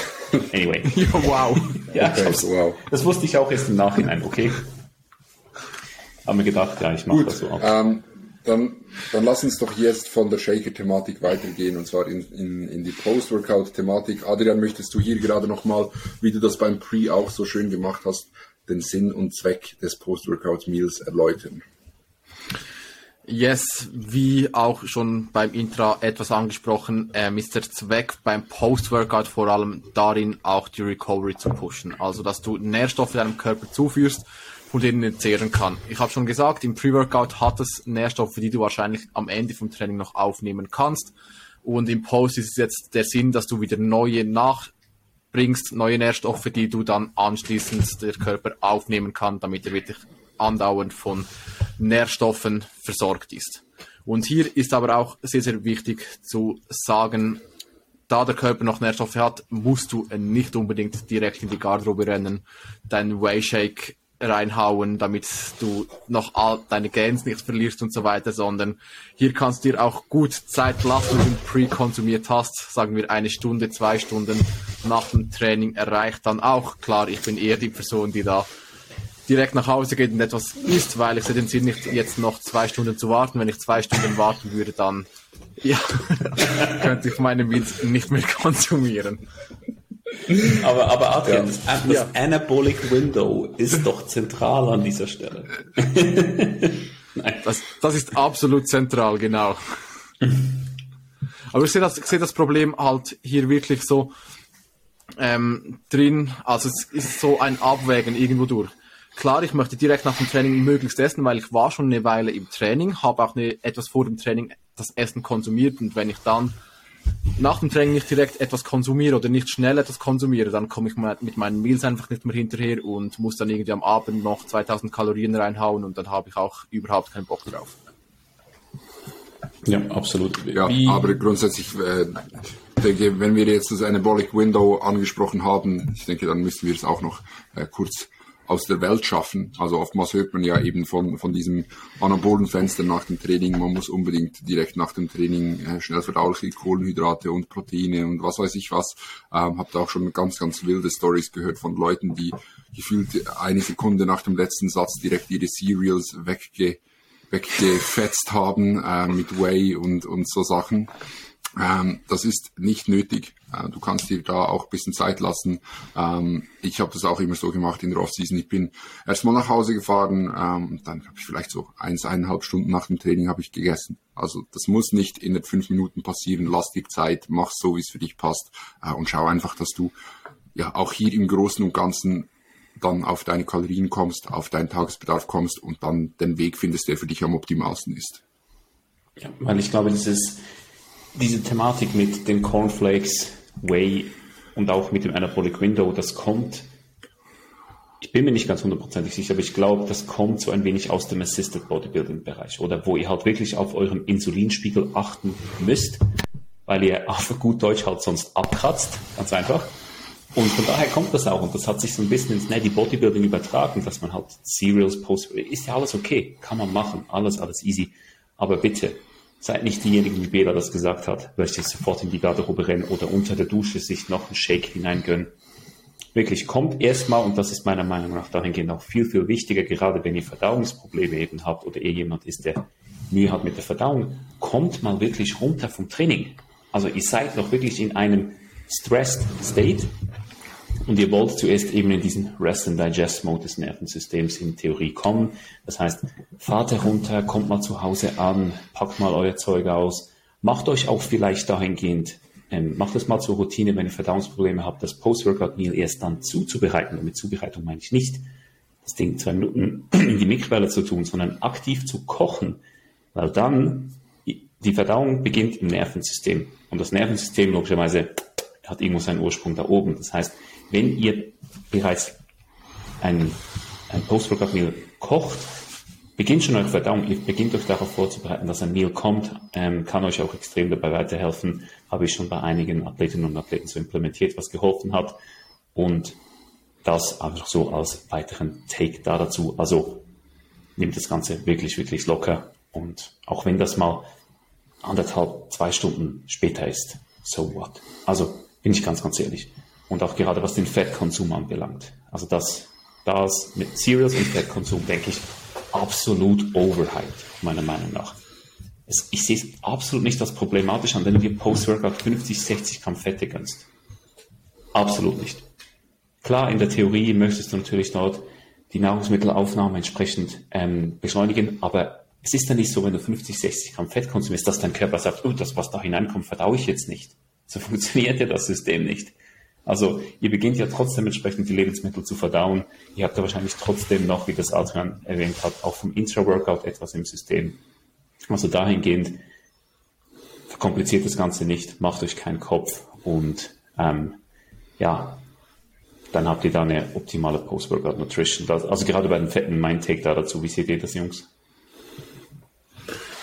Anyway. Ja, wow. ja, okay, wow. Das wusste ich auch erst im Nachhinein, okay. Haben mir gedacht, ja, ich mache das so auch. Ähm, dann, dann lass uns doch jetzt von der Shaker-Thematik weitergehen und zwar in, in, in die Post-Workout-Thematik. Adrian, möchtest du hier gerade nochmal, wie du das beim Pre auch so schön gemacht hast, den Sinn und Zweck des Post-Workout-Meals erläutern? Yes, wie auch schon beim Intra etwas angesprochen, ähm, ist der Zweck beim Post-Workout vor allem darin, auch die Recovery zu pushen. Also, dass du Nährstoffe deinem Körper zuführst, von denen er zehren kann. Ich habe schon gesagt, im Pre-Workout hat es Nährstoffe, die du wahrscheinlich am Ende vom Training noch aufnehmen kannst. Und im Post ist es jetzt der Sinn, dass du wieder neue nachbringst, neue Nährstoffe, die du dann anschließend der Körper aufnehmen kann, damit er wirklich andauernd von Nährstoffen versorgt ist. Und hier ist aber auch sehr, sehr wichtig zu sagen, da der Körper noch Nährstoffe hat, musst du nicht unbedingt direkt in die Garderobe rennen, deinen Whey-Shake reinhauen, damit du noch all deine Gains nicht verlierst und so weiter, sondern hier kannst du dir auch gut Zeit lassen, wenn du pre konsumiert hast, sagen wir eine Stunde, zwei Stunden nach dem Training erreicht dann auch. Klar, ich bin eher die Person, die da direkt nach Hause geht und etwas isst, weil ich sehe den Sinn nicht, jetzt noch zwei Stunden zu warten. Wenn ich zwei Stunden warten würde, dann ja, könnte ich meine Meals nicht mehr konsumieren. Aber, aber Adrian, ja. das, das ja. Anabolic Window ist doch zentral an dieser Stelle. Nein. Das, das ist absolut zentral, genau. Aber ich sehe das, ich sehe das Problem halt hier wirklich so ähm, drin. Also es ist so ein Abwägen irgendwo durch. Klar, ich möchte direkt nach dem Training möglichst essen, weil ich war schon eine Weile im Training, habe auch eine, etwas vor dem Training das Essen konsumiert und wenn ich dann nach dem Training nicht direkt etwas konsumiere oder nicht schnell etwas konsumiere, dann komme ich mit meinen Meals einfach nicht mehr hinterher und muss dann irgendwie am Abend noch 2000 Kalorien reinhauen und dann habe ich auch überhaupt keinen Bock drauf. Ja, absolut. Ja, Wie aber grundsätzlich, äh, denke, wenn wir jetzt das Anabolic Window angesprochen haben, ich denke, dann müssen wir es auch noch äh, kurz aus der Welt schaffen. Also oftmals hört man ja eben von, von diesem anabolen Fenster nach dem Training. Man muss unbedingt direkt nach dem Training äh, schnell verdauliche Kohlenhydrate und Proteine und was weiß ich was. Ähm, habt auch schon ganz, ganz wilde Stories gehört von Leuten, die gefühlt eine Sekunde nach dem letzten Satz direkt ihre Cereals wegge weggefetzt haben äh, mit Whey und, und so Sachen. Ähm, das ist nicht nötig. Äh, du kannst dir da auch ein bisschen Zeit lassen. Ähm, ich habe das auch immer so gemacht in der Offseason. Ich bin erstmal nach Hause gefahren, ähm, dann habe ich vielleicht so eins, eineinhalb Stunden nach dem Training habe ich gegessen. Also das muss nicht in den fünf Minuten passieren. Lass dir Zeit, mach so, wie es für dich passt äh, und schau einfach, dass du ja auch hier im Großen und Ganzen dann auf deine Kalorien kommst, auf deinen Tagesbedarf kommst und dann den Weg findest, der für dich am optimalsten ist. Ja, weil ich glaube, dieses diese Thematik mit den Cornflakes, Whey und auch mit dem Anabolic Window, das kommt, ich bin mir nicht ganz hundertprozentig sicher, aber ich glaube, das kommt so ein wenig aus dem Assisted Bodybuilding Bereich oder wo ihr halt wirklich auf euren Insulinspiegel achten müsst, weil ihr auf gut Deutsch halt sonst abkratzt, ganz einfach. Und von daher kommt das auch und das hat sich so ein bisschen ins Natty Bodybuilding übertragen, dass man halt Cereals post, ist ja alles okay, kann man machen, alles, alles easy. Aber bitte, Seid nicht diejenigen, wie Bela das gesagt hat, welche sofort in die Garderobe rennen oder unter der Dusche sich noch einen Shake hineingönnen. Wirklich, kommt erstmal, und das ist meiner Meinung nach dahingehend auch viel, viel wichtiger, gerade wenn ihr Verdauungsprobleme eben habt oder ihr jemand ist, der Mühe hat mit der Verdauung, kommt mal wirklich runter vom Training. Also ihr seid noch wirklich in einem stressed State und ihr wollt zuerst eben in diesen Rest and Digest Mode des Nervensystems in Theorie kommen. Das heißt, fahrt herunter, kommt mal zu Hause an, packt mal euer Zeug aus, macht euch auch vielleicht dahingehend, ähm, macht es mal zur Routine, wenn ihr Verdauungsprobleme habt, das Post-Workout-Meal erst dann zuzubereiten. Und mit Zubereitung meine ich nicht, das Ding zwei Minuten in die Mikrowelle zu tun, sondern aktiv zu kochen, weil dann die Verdauung beginnt im Nervensystem. Und das Nervensystem logischerweise hat irgendwo seinen Ursprung da oben. Das heißt, wenn ihr bereits ein, ein Post-Workout-Meal kocht, beginnt schon eure Verdauung, ihr beginnt euch darauf vorzubereiten, dass ein Meal kommt, ähm, kann euch auch extrem dabei weiterhelfen. Habe ich schon bei einigen Athletinnen und Athleten so implementiert, was geholfen hat. Und das einfach so als weiteren Take da dazu. Also nehmt das Ganze wirklich, wirklich locker. Und auch wenn das mal anderthalb, zwei Stunden später ist, so what? Also bin ich ganz, ganz ehrlich. Und auch gerade was den Fettkonsum anbelangt. Also das, das mit Cereals und Fettkonsum, denke ich, absolut overhyped, meiner Meinung nach. Es, ich sehe es absolut nicht als problematisch an, wenn du dir Post-Workout 50, 60 Gramm Fette gönnst. Absolut nicht. Klar, in der Theorie möchtest du natürlich dort die Nahrungsmittelaufnahme entsprechend ähm, beschleunigen, aber es ist ja nicht so, wenn du 50, 60 Gramm Fett konsumierst, dass dein Körper sagt, oh, das, was da hineinkommt, verdaue ich jetzt nicht. So funktioniert ja das System nicht. Also ihr beginnt ja trotzdem entsprechend die Lebensmittel zu verdauen. Ihr habt ja wahrscheinlich trotzdem noch, wie das Adrian erwähnt hat, auch vom Intra-Workout etwas im System. Also dahingehend verkompliziert das Ganze nicht, macht euch keinen Kopf und ähm, ja, dann habt ihr da eine optimale Post-Workout Nutrition. also gerade bei den Fetten, mein Take da dazu. Wie seht ihr das, Jungs?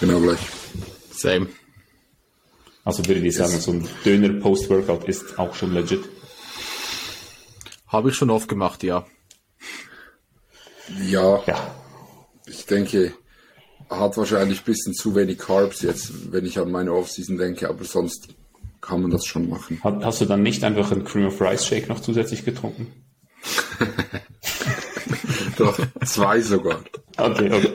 Genau gleich. Same. Also würde ich sagen, so ein Döner Post-Workout ist auch schon legit. Habe ich schon oft gemacht, ja. Ja. Ja. Ich denke, hat wahrscheinlich ein bisschen zu wenig Carbs jetzt, wenn ich an meine Offseason denke, aber sonst kann man das schon machen. Hast du dann nicht einfach einen Cream of Rice Shake noch zusätzlich getrunken? Doch, zwei sogar. Okay, okay.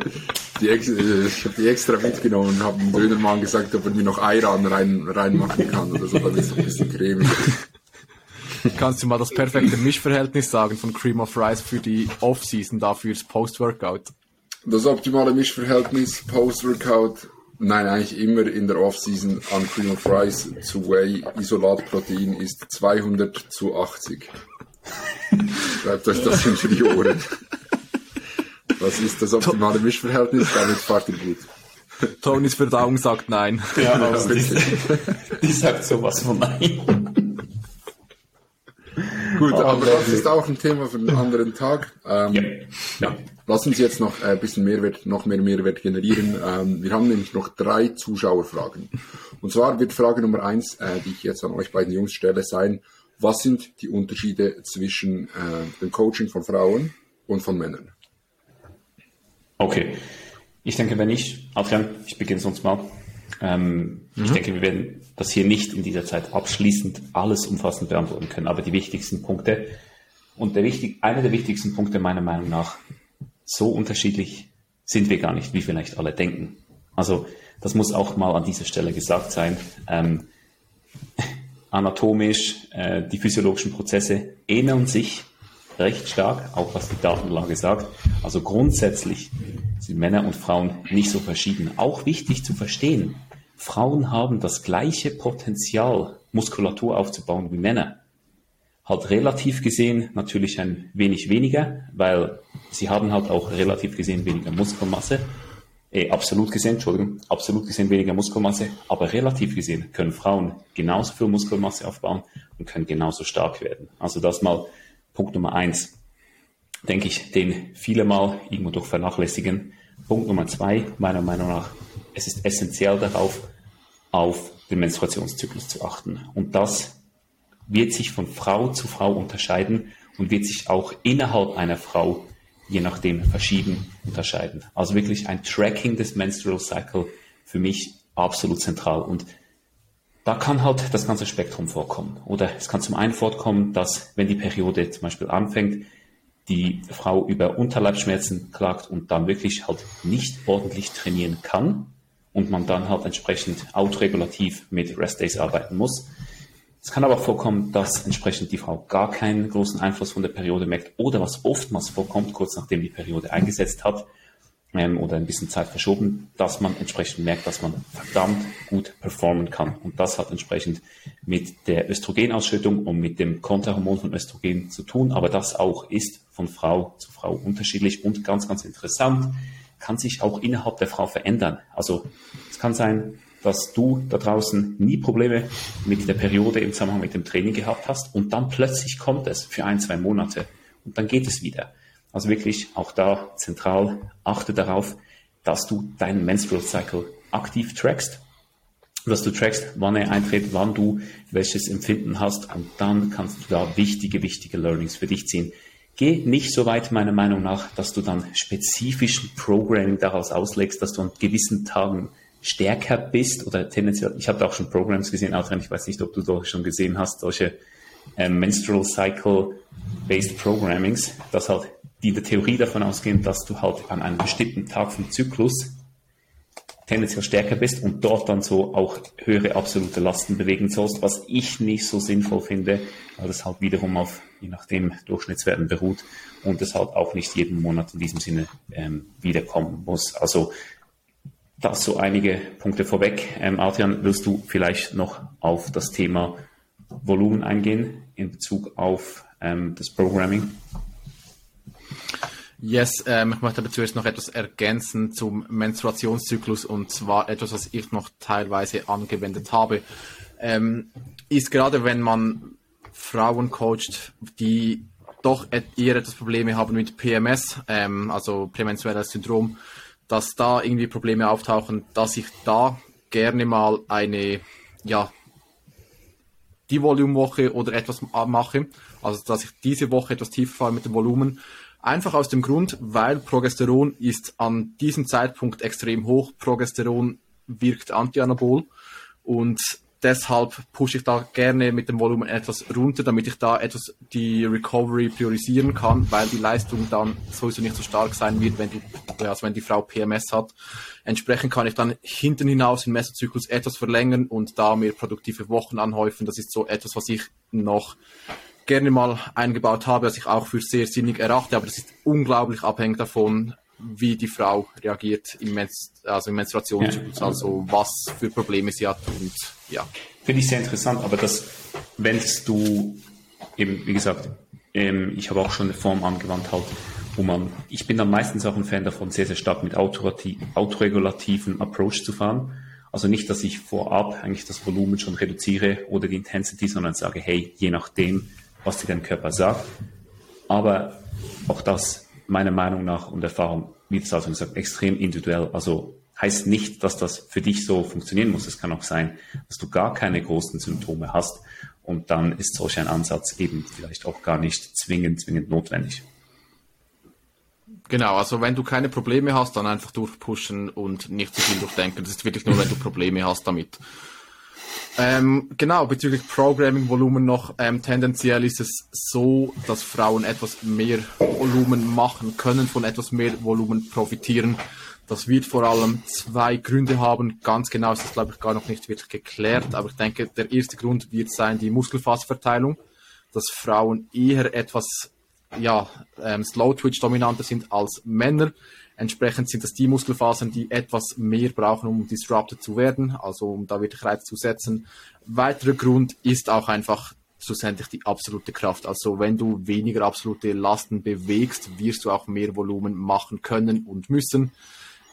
Die, äh, ich habe die extra mitgenommen und habe dem Dönermann gesagt, ob er mir noch Eiran rein, reinmachen kann oder so, damit es ein bisschen cremig Kannst du mal das perfekte Mischverhältnis sagen von Cream of Rice für die Off-Season, da fürs Post-Workout? Das optimale Mischverhältnis Post-Workout, nein, eigentlich immer in der Off-Season an Cream of Rice zu Whey Isolatprotein ist 200 zu 80. Schreibt euch das in die Ohren. Was ist das optimale Mischverhältnis? Damit fahrt ihr gut. Tonys Verdauung sagt nein. Ja, also die, die sagt sowas von nein. Gut, oh, aber das ist auch ein Thema für einen anderen Tag. Ähm, ja. ja. Lass uns jetzt noch ein bisschen Mehrwert, noch mehr Mehrwert generieren. Ähm, wir haben nämlich noch drei Zuschauerfragen. Und zwar wird Frage Nummer eins, äh, die ich jetzt an euch beiden Jungs stelle, sein, was sind die Unterschiede zwischen äh, dem Coaching von Frauen und von Männern? Okay. Ich denke, wenn ich, Adrian, ich beginne sonst mal. Ähm, mhm. Ich denke, wir werden das hier nicht in dieser Zeit abschließend alles umfassend beantworten können, aber die wichtigsten Punkte und der wichtig, einer der wichtigsten Punkte meiner Meinung nach, so unterschiedlich sind wir gar nicht, wie vielleicht alle denken. Also das muss auch mal an dieser Stelle gesagt sein. Ähm, anatomisch, äh, die physiologischen Prozesse ähneln sich recht stark, auch was die Datenlage sagt. Also grundsätzlich sind Männer und Frauen nicht so verschieden. Auch wichtig zu verstehen, Frauen haben das gleiche Potenzial, Muskulatur aufzubauen wie Männer. Halt relativ gesehen natürlich ein wenig weniger, weil sie haben halt auch relativ gesehen weniger Muskelmasse. Eh, absolut gesehen, Entschuldigung, absolut gesehen weniger Muskelmasse, aber relativ gesehen können Frauen genauso viel Muskelmasse aufbauen und können genauso stark werden. Also das mal Punkt Nummer eins, denke ich, den viele mal irgendwo durch vernachlässigen. Punkt Nummer zwei, meiner Meinung nach, es ist essentiell darauf, auf den Menstruationszyklus zu achten. Und das wird sich von Frau zu Frau unterscheiden und wird sich auch innerhalb einer Frau je nachdem verschieden unterscheiden. Also wirklich ein Tracking des Menstrual Cycle für mich absolut zentral. Und da kann halt das ganze Spektrum vorkommen. Oder es kann zum einen vorkommen, dass wenn die Periode zum Beispiel anfängt, die Frau über Unterleibschmerzen klagt und dann wirklich halt nicht ordentlich trainieren kann und man dann halt entsprechend autoregulativ mit Rest Days arbeiten muss. Es kann aber auch vorkommen, dass entsprechend die Frau gar keinen großen Einfluss von der Periode merkt oder was oftmals vorkommt, kurz nachdem die Periode eingesetzt hat, ähm, oder ein bisschen Zeit verschoben, dass man entsprechend merkt, dass man verdammt gut performen kann. Und das hat entsprechend mit der Östrogenausschüttung und mit dem Konterhormon von Östrogen zu tun. Aber das auch ist von Frau zu Frau unterschiedlich und ganz, ganz interessant, kann sich auch innerhalb der Frau verändern. Also es kann sein, dass du da draußen nie Probleme mit der Periode im Zusammenhang mit dem Training gehabt hast und dann plötzlich kommt es für ein, zwei Monate und dann geht es wieder. Also wirklich auch da zentral achte darauf, dass du deinen Menstrual Cycle aktiv trackst, dass du trackst, wann er eintritt, wann du welches Empfinden hast und dann kannst du da wichtige, wichtige Learnings für dich ziehen. Geh nicht so weit, meiner Meinung nach, dass du dann spezifischen Programming daraus auslegst, dass du an gewissen Tagen stärker bist oder tendenziell, ich habe da auch schon Programs gesehen, Adrian, ich weiß nicht, ob du da schon gesehen hast, solche ähm, Menstrual Cycle Based Programmings, dass halt die der Theorie davon ausgehen, dass du halt an einem bestimmten Tag vom Zyklus tendenziell stärker bist und dort dann so auch höhere absolute Lasten bewegen sollst, was ich nicht so sinnvoll finde, weil das halt wiederum auf, je nachdem, Durchschnittswerten beruht und es halt auch nicht jeden Monat in diesem Sinne ähm, wiederkommen muss. Also das so einige Punkte vorweg. Ähm, Adrian, willst du vielleicht noch auf das Thema Volumen eingehen in Bezug auf ähm, das Programming? Yes, ähm, ich möchte aber zuerst noch etwas ergänzen zum Menstruationszyklus und zwar etwas, was ich noch teilweise angewendet habe. Ähm, ist gerade, wenn man Frauen coacht, die doch eher etwas Probleme haben mit PMS, ähm, also prämenstruelles Syndrom, dass da irgendwie Probleme auftauchen, dass ich da gerne mal eine, ja, die Volumenwoche oder etwas mache, also dass ich diese Woche etwas tiefer fahre mit dem Volumen, Einfach aus dem Grund, weil Progesteron ist an diesem Zeitpunkt extrem hoch. Progesteron wirkt antianabol und deshalb pushe ich da gerne mit dem Volumen etwas runter, damit ich da etwas die Recovery priorisieren kann, weil die Leistung dann sowieso nicht so stark sein wird, wenn die, also wenn die Frau PMS hat. Entsprechend kann ich dann hinten hinaus im Messerzyklus etwas verlängern und da mir produktive Wochen anhäufen. Das ist so etwas, was ich noch gerne mal eingebaut habe, was ich auch für sehr sinnig erachte, aber das ist unglaublich abhängig davon, wie die Frau reagiert im, Menz also im Menstruationszyklus, ja. also was für Probleme sie hat und ja. Finde ich sehr interessant, aber das wendest du eben, wie gesagt, ähm, ich habe auch schon eine Form angewandt halt, wo man, ich bin dann meistens auch ein Fan davon, sehr, sehr stark mit autoregulativen Approach zu fahren. Also nicht, dass ich vorab eigentlich das Volumen schon reduziere oder die Intensity, sondern sage, hey, je nachdem, was dir dein Körper sagt. Aber auch das, meiner Meinung nach und Erfahrung, wie das also gesagt, extrem individuell. Also heißt nicht, dass das für dich so funktionieren muss. Es kann auch sein, dass du gar keine großen Symptome hast und dann ist solch ein Ansatz eben vielleicht auch gar nicht zwingend, zwingend notwendig. Genau, also wenn du keine Probleme hast, dann einfach durchpushen und nicht zu viel durchdenken. Das ist wirklich nur, wenn du Probleme hast damit. Ähm, genau, bezüglich Programming-Volumen noch, ähm, tendenziell ist es so, dass Frauen etwas mehr Volumen machen können, von etwas mehr Volumen profitieren. Das wird vor allem zwei Gründe haben. Ganz genau ist das, glaube ich, gar noch nicht wirklich geklärt. Aber ich denke, der erste Grund wird sein die Muskelfaserverteilung, dass Frauen eher etwas ja, ähm, Slow-Twitch dominanter sind als Männer. Entsprechend sind das die Muskelfasern, die etwas mehr brauchen, um disrupted zu werden, also um da wirklich Reiz zu setzen. Weiterer Grund ist auch einfach schlussendlich die absolute Kraft. Also wenn du weniger absolute Lasten bewegst, wirst du auch mehr Volumen machen können und müssen.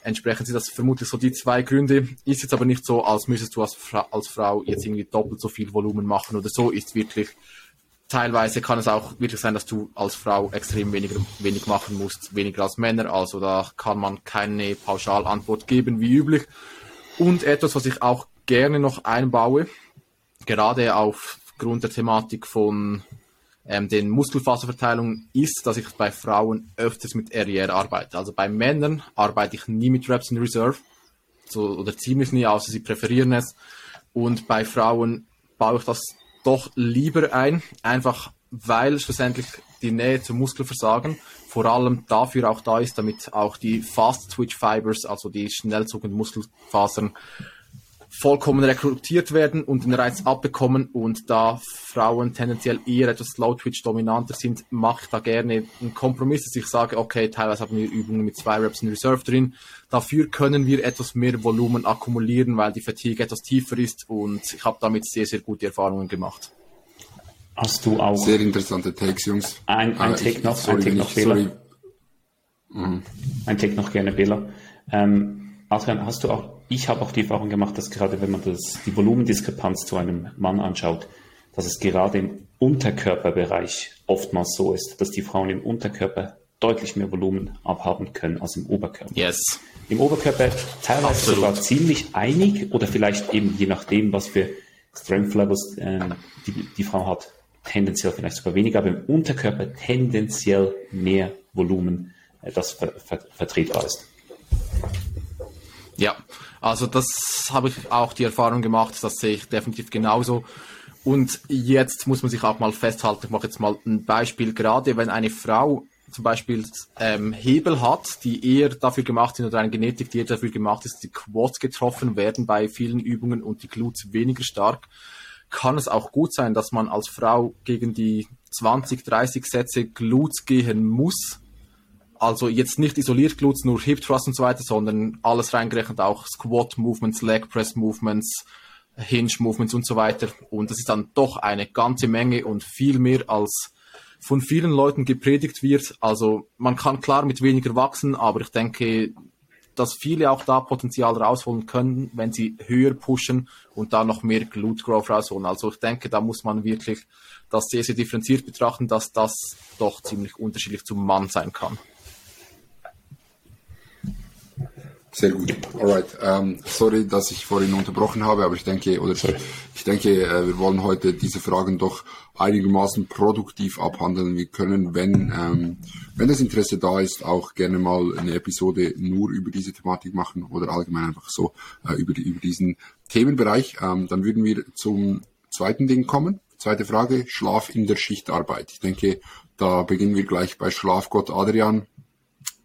Entsprechend sind das vermutlich so die zwei Gründe. Ist jetzt aber nicht so, als müsstest du als, Fra als Frau jetzt irgendwie doppelt so viel Volumen machen oder so. Ist wirklich teilweise kann es auch wirklich sein, dass du als Frau extrem weniger, wenig machen musst, weniger als Männer. Also da kann man keine Pauschalantwort geben, wie üblich. Und etwas, was ich auch gerne noch einbaue, gerade aufgrund der Thematik von ähm, den Muskelfaserverteilungen, ist, dass ich bei Frauen öfters mit RER arbeite. Also bei Männern arbeite ich nie mit Reps in Reserve, so, oder ziemlich nie, außer sie präferieren es. Und bei Frauen baue ich das doch lieber ein, einfach weil schlussendlich die Nähe zum Muskelversagen vor allem dafür auch da ist, damit auch die Fast Twitch Fibers, also die schnell zuckenden Muskelfasern, vollkommen rekrutiert werden und den Reiz abbekommen. Und da Frauen tendenziell eher etwas Slow Twitch dominanter sind, mache ich da gerne einen Kompromiss, dass ich sage, okay, teilweise haben wir Übungen mit zwei Reps in Reserve drin. Dafür können wir etwas mehr Volumen akkumulieren, weil die Fatigue etwas tiefer ist und ich habe damit sehr, sehr gute Erfahrungen gemacht. Hast du auch. Sehr interessante Takes, Jungs. Ein, ein äh, Take noch, sorry, ein Take noch, Bela. Mhm. Ein Take noch gerne, Bela. Ähm, Adrian, hast du auch, ich habe auch die Erfahrung gemacht, dass gerade wenn man das, die Volumendiskrepanz zu einem Mann anschaut, dass es gerade im Unterkörperbereich oftmals so ist, dass die Frauen im Unterkörper deutlich mehr Volumen abhaben können als im Oberkörper. Yes. Im Oberkörper teilweise Absolut. sogar ziemlich einig oder vielleicht eben je nachdem, was für Strength Levels äh, die, die Frau hat, tendenziell vielleicht sogar weniger, aber im Unterkörper tendenziell mehr Volumen, äh, das ver ver vertretbar ist. Ja, also das habe ich auch die Erfahrung gemacht, das sehe ich definitiv genauso. Und jetzt muss man sich auch mal festhalten, ich mache jetzt mal ein Beispiel, gerade wenn eine Frau zum Beispiel ähm, Hebel hat, die eher dafür gemacht sind oder eine Genetik, die eher dafür gemacht ist, die Quads getroffen werden bei vielen Übungen und die Glutes weniger stark, kann es auch gut sein, dass man als Frau gegen die 20, 30 Sätze Glutes gehen muss, also jetzt nicht isoliert Glutes, nur Hip Thrust und so weiter, sondern alles reingerechnet, auch Squat Movements, Leg Press Movements, Hinge Movements und so weiter. Und das ist dann doch eine ganze Menge und viel mehr als von vielen Leuten gepredigt wird. Also man kann klar mit weniger wachsen, aber ich denke, dass viele auch da Potenzial rausholen können, wenn sie höher pushen und da noch mehr Glute Growth rausholen. Also ich denke, da muss man wirklich das sehr, sehr differenziert betrachten, dass das doch ziemlich unterschiedlich zum Mann sein kann. Sehr gut. Alright. Ähm, sorry, dass ich vorhin unterbrochen habe, aber ich denke, oder sorry. ich denke, äh, wir wollen heute diese Fragen doch einigermaßen produktiv abhandeln. Wir können, wenn, ähm, wenn das Interesse da ist, auch gerne mal eine Episode nur über diese Thematik machen oder allgemein einfach so äh, über, über diesen Themenbereich. Ähm, dann würden wir zum zweiten Ding kommen. Zweite Frage, Schlaf in der Schichtarbeit. Ich denke, da beginnen wir gleich bei Schlafgott Adrian.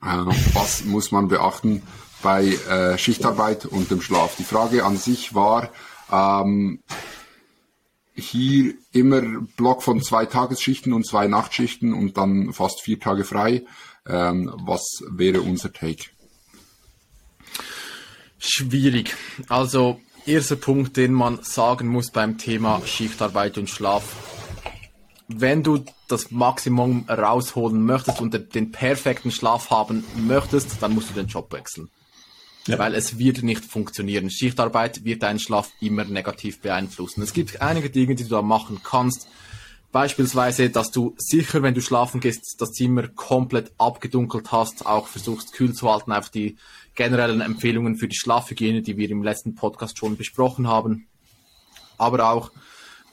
Äh, was muss man beachten bei äh, Schichtarbeit und dem Schlaf? Die Frage an sich war, ähm, hier immer Block von zwei Tagesschichten und zwei Nachtschichten und dann fast vier Tage frei. Ähm, was wäre unser Take? Schwierig. Also, erster Punkt, den man sagen muss beim Thema Schichtarbeit und Schlaf wenn du das Maximum rausholen möchtest und den perfekten Schlaf haben möchtest, dann musst du den Job wechseln. Ja. Weil es wird nicht funktionieren. Schichtarbeit wird deinen Schlaf immer negativ beeinflussen. Es gibt einige Dinge, die du da machen kannst. Beispielsweise, dass du sicher, wenn du schlafen gehst, das Zimmer komplett abgedunkelt hast, auch versuchst kühl zu halten, einfach die generellen Empfehlungen für die Schlafhygiene, die wir im letzten Podcast schon besprochen haben. Aber auch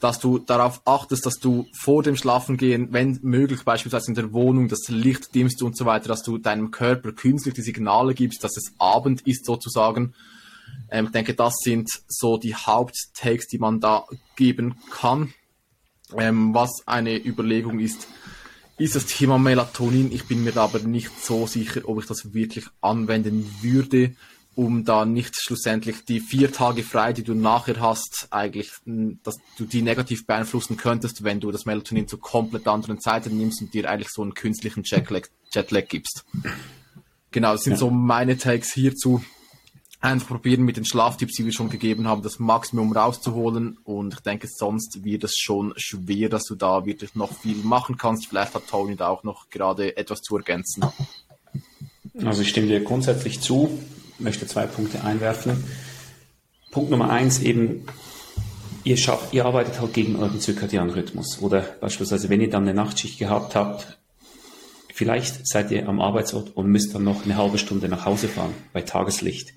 dass du darauf achtest, dass du vor dem Schlafengehen, wenn möglich, beispielsweise in der Wohnung, das Licht dimmst und so weiter, dass du deinem Körper künstlich die Signale gibst, dass es Abend ist sozusagen. Ähm, ich denke, das sind so die Haupttakes, die man da geben kann. Ähm, was eine Überlegung ist, ist das Thema Melatonin. Ich bin mir aber nicht so sicher, ob ich das wirklich anwenden würde, um da nicht schlussendlich die vier Tage frei, die du nachher hast, eigentlich, dass du die negativ beeinflussen könntest, wenn du das Melatonin zu komplett anderen Zeiten nimmst und dir eigentlich so einen künstlichen Jetlag, Jetlag gibst. Genau, das sind ja. so meine Takes hierzu einfach probieren mit den Schlaftipps, die wir schon gegeben haben, das Maximum rauszuholen. Und ich denke, sonst wird es schon schwer, dass du da wirklich noch viel machen kannst. Vielleicht hat Tony da auch noch gerade etwas zu ergänzen. Also ich stimme dir grundsätzlich zu, möchte zwei Punkte einwerfen. Punkt Nummer eins eben, ihr, schafft, ihr arbeitet halt gegen euren zirkadianen Rhythmus. Oder beispielsweise, wenn ihr dann eine Nachtschicht gehabt habt, vielleicht seid ihr am Arbeitsort und müsst dann noch eine halbe Stunde nach Hause fahren bei Tageslicht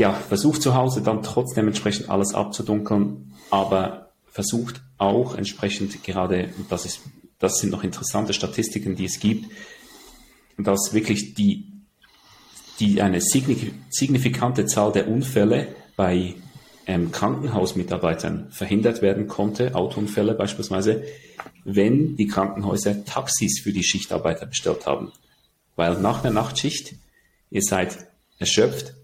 ja, versucht zu Hause dann trotzdem entsprechend alles abzudunkeln, aber versucht auch entsprechend gerade, das ist, das sind noch interessante Statistiken, die es gibt, dass wirklich die, die eine signifikante Zahl der Unfälle bei ähm, Krankenhausmitarbeitern verhindert werden konnte, Autounfälle beispielsweise, wenn die Krankenhäuser Taxis für die Schichtarbeiter bestellt haben. Weil nach einer Nachtschicht, ihr seid erschöpft,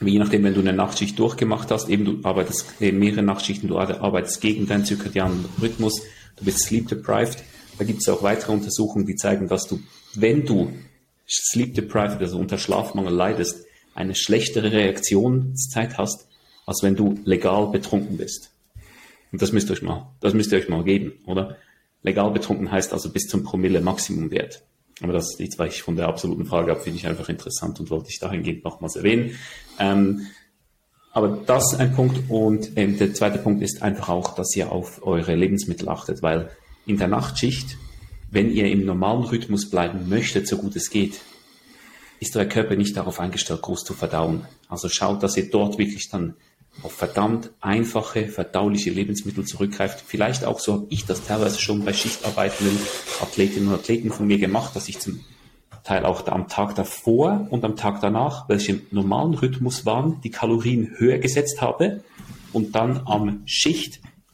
je nachdem, wenn du eine Nachtschicht durchgemacht hast, eben du arbeitest in mehreren Nachtschichten, du arbeitest gegen deinen zirkadianen Rhythmus, du bist sleep deprived. Da gibt es auch weitere Untersuchungen, die zeigen, dass du, wenn du sleep deprived, also unter Schlafmangel leidest, eine schlechtere Reaktionszeit hast, als wenn du legal betrunken bist. Und das müsst ihr euch mal, das müsst ihr euch mal geben, oder? Legal betrunken heißt also bis zum Promille Maximumwert. Aber das, jetzt weil ich von der absoluten Frage ab, finde ich einfach interessant und wollte ich dahingehend nochmals erwähnen. Ähm, aber das ist ein Punkt. Und ähm, der zweite Punkt ist einfach auch, dass ihr auf eure Lebensmittel achtet, weil in der Nachtschicht, wenn ihr im normalen Rhythmus bleiben möchtet, so gut es geht, ist der Körper nicht darauf eingestellt, groß zu verdauen. Also schaut, dass ihr dort wirklich dann auf verdammt einfache, verdauliche Lebensmittel zurückgreift. Vielleicht auch so habe ich das teilweise schon bei schichtarbeitenden Athletinnen und Athleten von mir gemacht, dass ich zum Teil auch am Tag davor und am Tag danach, welche im normalen Rhythmus waren, die Kalorien höher gesetzt habe und dann am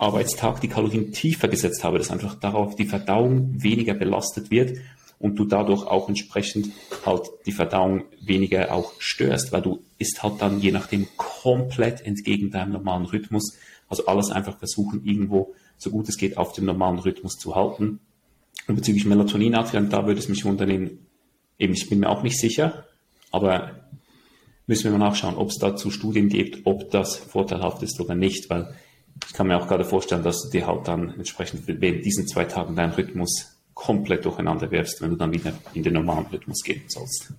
Schichtarbeitstag die Kalorien tiefer gesetzt habe, dass einfach darauf die Verdauung weniger belastet wird und du dadurch auch entsprechend halt die Verdauung weniger auch störst, weil du isst halt dann je nachdem komplett entgegen deinem normalen Rhythmus. Also alles einfach versuchen, irgendwo so gut es geht auf dem normalen Rhythmus zu halten. Und bezüglich Melatonin, Adrian, da würde es mich wundern, eben, ich bin mir auch nicht sicher, aber müssen wir mal nachschauen, ob es dazu Studien gibt, ob das vorteilhaft ist oder nicht, weil ich kann mir auch gerade vorstellen, dass du dir halt dann entsprechend während diesen zwei Tagen deinen Rhythmus komplett durcheinander wirfst, wenn du dann wieder in den normalen Rhythmus gehen sollst.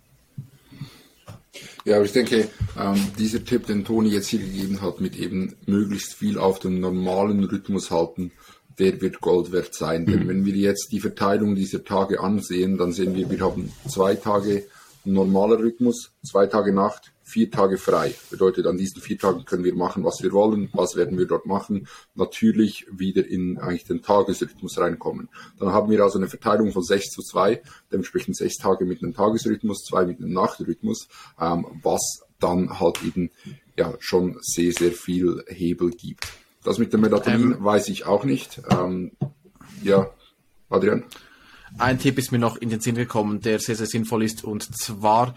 Ja, aber ich denke, ähm, dieser Tipp, den Toni jetzt hier gegeben hat, mit eben möglichst viel auf dem normalen Rhythmus halten, der wird Gold wert sein. Mhm. Denn wenn wir jetzt die Verteilung dieser Tage ansehen, dann sehen wir, wir haben zwei Tage normaler Rhythmus, zwei Tage Nacht, vier Tage frei. Bedeutet, an diesen vier Tagen können wir machen, was wir wollen. Was werden wir dort machen? Natürlich wieder in eigentlich den Tagesrhythmus reinkommen. Dann haben wir also eine Verteilung von 6 zu 2, dementsprechend sechs Tage mit einem Tagesrhythmus, zwei mit einem Nachtrhythmus, ähm, was dann halt eben ja schon sehr, sehr viel Hebel gibt. Das mit dem Melatonin ähm, weiß ich auch nicht. Ähm, ja, Adrian? Ein Tipp ist mir noch in den Sinn gekommen, der sehr, sehr sinnvoll ist, und zwar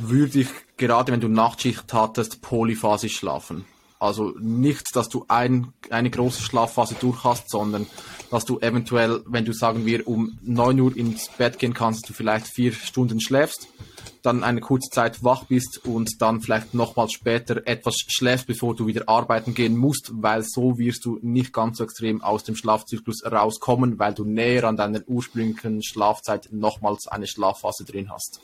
würde ich gerade wenn du Nachtschicht hattest, polyphasisch schlafen. Also nicht, dass du ein, eine große Schlafphase durch hast, sondern dass du eventuell, wenn du sagen wir um 9 Uhr ins Bett gehen kannst, du vielleicht vier Stunden schläfst, dann eine kurze Zeit wach bist und dann vielleicht nochmals später etwas schläfst, bevor du wieder arbeiten gehen musst, weil so wirst du nicht ganz so extrem aus dem Schlafzyklus rauskommen, weil du näher an deiner ursprünglichen Schlafzeit nochmals eine Schlafphase drin hast.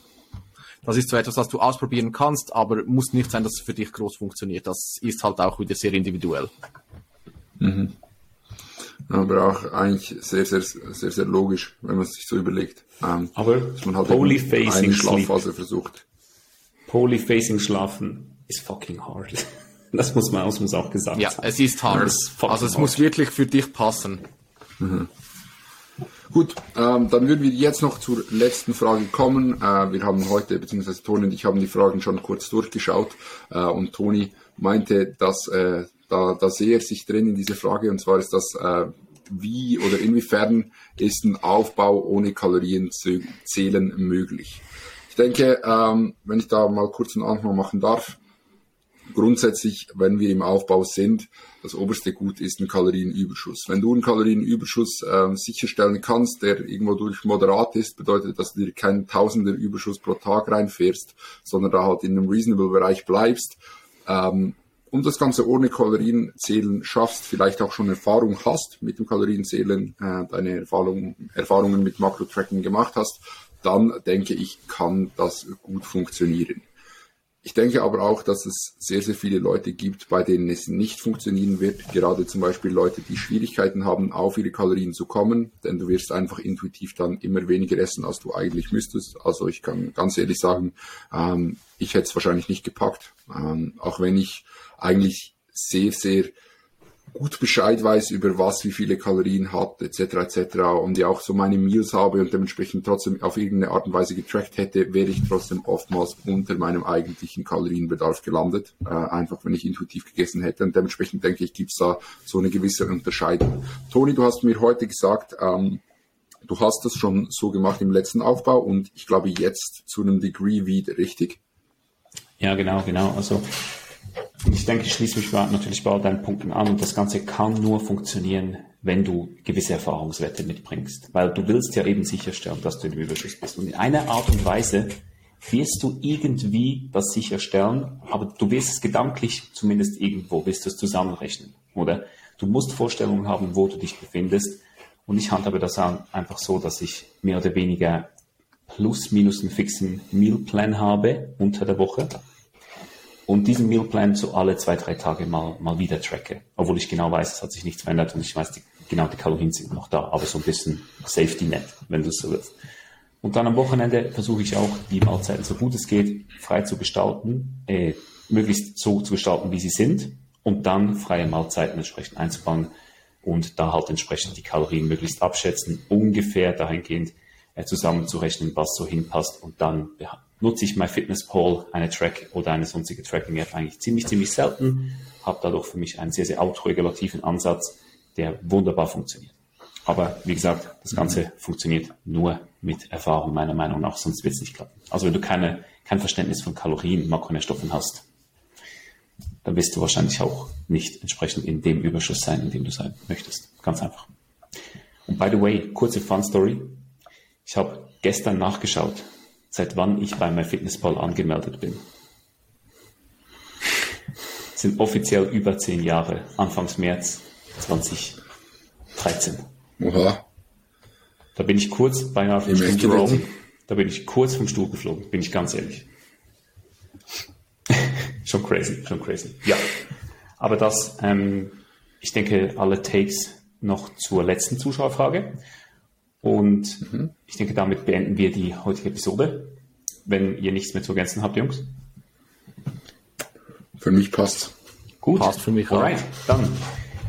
Das ist so etwas, was du ausprobieren kannst, aber muss nicht sein, dass es für dich groß funktioniert. Das ist halt auch wieder sehr individuell. Mhm. Aber auch eigentlich sehr, sehr, sehr, sehr logisch, wenn man es sich so überlegt. Ähm, aber dass man halt Polyphasing Schlafphase versucht. Polyphasing schlafen ist fucking hard. Das muss man, das muss auch gesagt Ja, es ist hart. also es hard. muss wirklich für dich passen. Mhm. Gut, ähm, dann würden wir jetzt noch zur letzten Frage kommen. Äh, wir haben heute, beziehungsweise Toni und ich haben die Fragen schon kurz durchgeschaut äh, und Toni meinte, dass äh, da, da sehe er sich drin in diese Frage und zwar ist das, äh, wie oder inwiefern ist ein Aufbau ohne Kalorien zählen möglich. Ich denke, ähm, wenn ich da mal kurz einen Anfang machen darf, grundsätzlich, wenn wir im Aufbau sind, das oberste Gut ist ein Kalorienüberschuss. Wenn du einen Kalorienüberschuss äh, sicherstellen kannst, der irgendwo durch moderat ist, bedeutet, dass du dir keinen Tausender Überschuss pro Tag reinfährst, sondern da halt in einem reasonable Bereich bleibst, ähm, und das Ganze ohne Kalorienzählen schaffst, vielleicht auch schon Erfahrung hast mit dem Kalorienzählen, äh, deine Erfahrung, Erfahrungen mit Makro-Tracking gemacht hast, dann denke ich, kann das gut funktionieren. Ich denke aber auch, dass es sehr, sehr viele Leute gibt, bei denen es nicht funktionieren wird. Gerade zum Beispiel Leute, die Schwierigkeiten haben, auf ihre Kalorien zu kommen, denn du wirst einfach intuitiv dann immer weniger essen, als du eigentlich müsstest. Also ich kann ganz ehrlich sagen, ähm, ich hätte es wahrscheinlich nicht gepackt, ähm, auch wenn ich eigentlich sehr, sehr gut Bescheid weiß über was, wie viele Kalorien hat, etc. etc. und ja auch so meine Meals habe und dementsprechend trotzdem auf irgendeine Art und Weise getrackt hätte, wäre ich trotzdem oftmals unter meinem eigentlichen Kalorienbedarf gelandet, äh, einfach wenn ich intuitiv gegessen hätte und dementsprechend denke ich, gibt's da so eine gewisse Unterscheidung. Toni, du hast mir heute gesagt, ähm, du hast das schon so gemacht im letzten Aufbau und ich glaube jetzt zu einem Degree wieder richtig. Ja, genau, genau. Also und ich denke, ich schließe mich natürlich bei all deinen Punkten an und das Ganze kann nur funktionieren, wenn du gewisse Erfahrungswerte mitbringst. Weil du willst ja eben sicherstellen, dass du im Überschuss bist. Und in einer Art und Weise wirst du irgendwie das sicherstellen, aber du wirst es gedanklich zumindest irgendwo, wirst du es zusammenrechnen. Oder du musst Vorstellungen haben, wo du dich befindest. Und ich handhabe das einfach so, dass ich mehr oder weniger plus minus einen fixen Mealplan habe unter der Woche und diesen Mealplan so alle zwei, drei Tage mal, mal wieder tracke. Obwohl ich genau weiß, es hat sich nichts verändert und ich weiß, die, genau die Kalorien sind noch da, aber so ein bisschen Safety Net, wenn du es so willst. Und dann am Wochenende versuche ich auch, die Mahlzeiten so gut es geht, frei zu gestalten, äh, möglichst so zu gestalten, wie sie sind und dann freie Mahlzeiten entsprechend einzubauen und da halt entsprechend die Kalorien möglichst abschätzen, ungefähr dahingehend äh, zusammenzurechnen, was so hinpasst und dann ja, nutze ich MyFitnessPal, eine Track oder eine sonstige Tracking-App eigentlich ziemlich, ziemlich selten, habe dadurch für mich einen sehr, sehr autoregulativen Ansatz, der wunderbar funktioniert. Aber wie gesagt, das Ganze mhm. funktioniert nur mit Erfahrung, meiner Meinung nach, sonst wird es nicht klappen. Also wenn du keine, kein Verständnis von Kalorien, Makronährstoffen hast, dann wirst du wahrscheinlich auch nicht entsprechend in dem Überschuss sein, in dem du sein möchtest. Ganz einfach. Und by the way, kurze Fun Story. Ich habe gestern nachgeschaut, seit wann ich bei MyFitnessPal angemeldet bin. Das sind offiziell über zehn Jahre, Anfangs März 2013. Oha. Da bin ich kurz beinahe vom Stuhl geflogen. Da bin ich kurz vom Stuhl geflogen, bin ich ganz ehrlich. schon crazy, schon crazy. Ja. Aber das, ähm, ich denke, alle Takes noch zur letzten Zuschauerfrage. Und mhm. ich denke, damit beenden wir die heutige Episode. Wenn ihr nichts mehr zu ergänzen habt, Jungs. Für mich passt. Gut. Passt für mich auch. Alright, dann,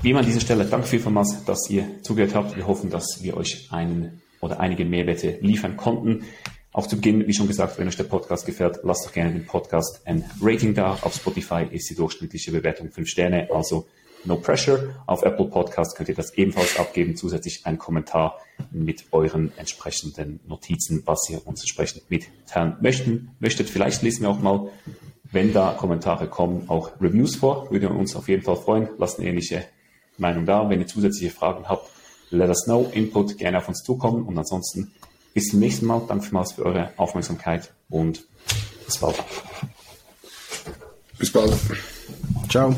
wie immer an dieser Stelle, danke vielmals, dass ihr zugehört habt. Wir hoffen, dass wir euch einen oder einige Mehrwerte liefern konnten. Auch zu Beginn, wie schon gesagt, wenn euch der Podcast gefällt, lasst doch gerne den Podcast ein Rating da. Auf Spotify ist die durchschnittliche Bewertung 5 Sterne, also No Pressure. Auf Apple Podcast könnt ihr das ebenfalls abgeben, zusätzlich einen Kommentar mit euren entsprechenden Notizen, was ihr uns entsprechend mitteilen möchten, möchtet. Vielleicht lesen wir auch mal, wenn da Kommentare kommen, auch Reviews vor. Würde uns auf jeden Fall freuen. Lasst eine ähnliche Meinung da. Wenn ihr zusätzliche Fragen habt, let us know. Input gerne auf uns zukommen. Und ansonsten bis zum nächsten Mal. Danke vielmals für eure Aufmerksamkeit und bis bald. Bis bald. Ciao.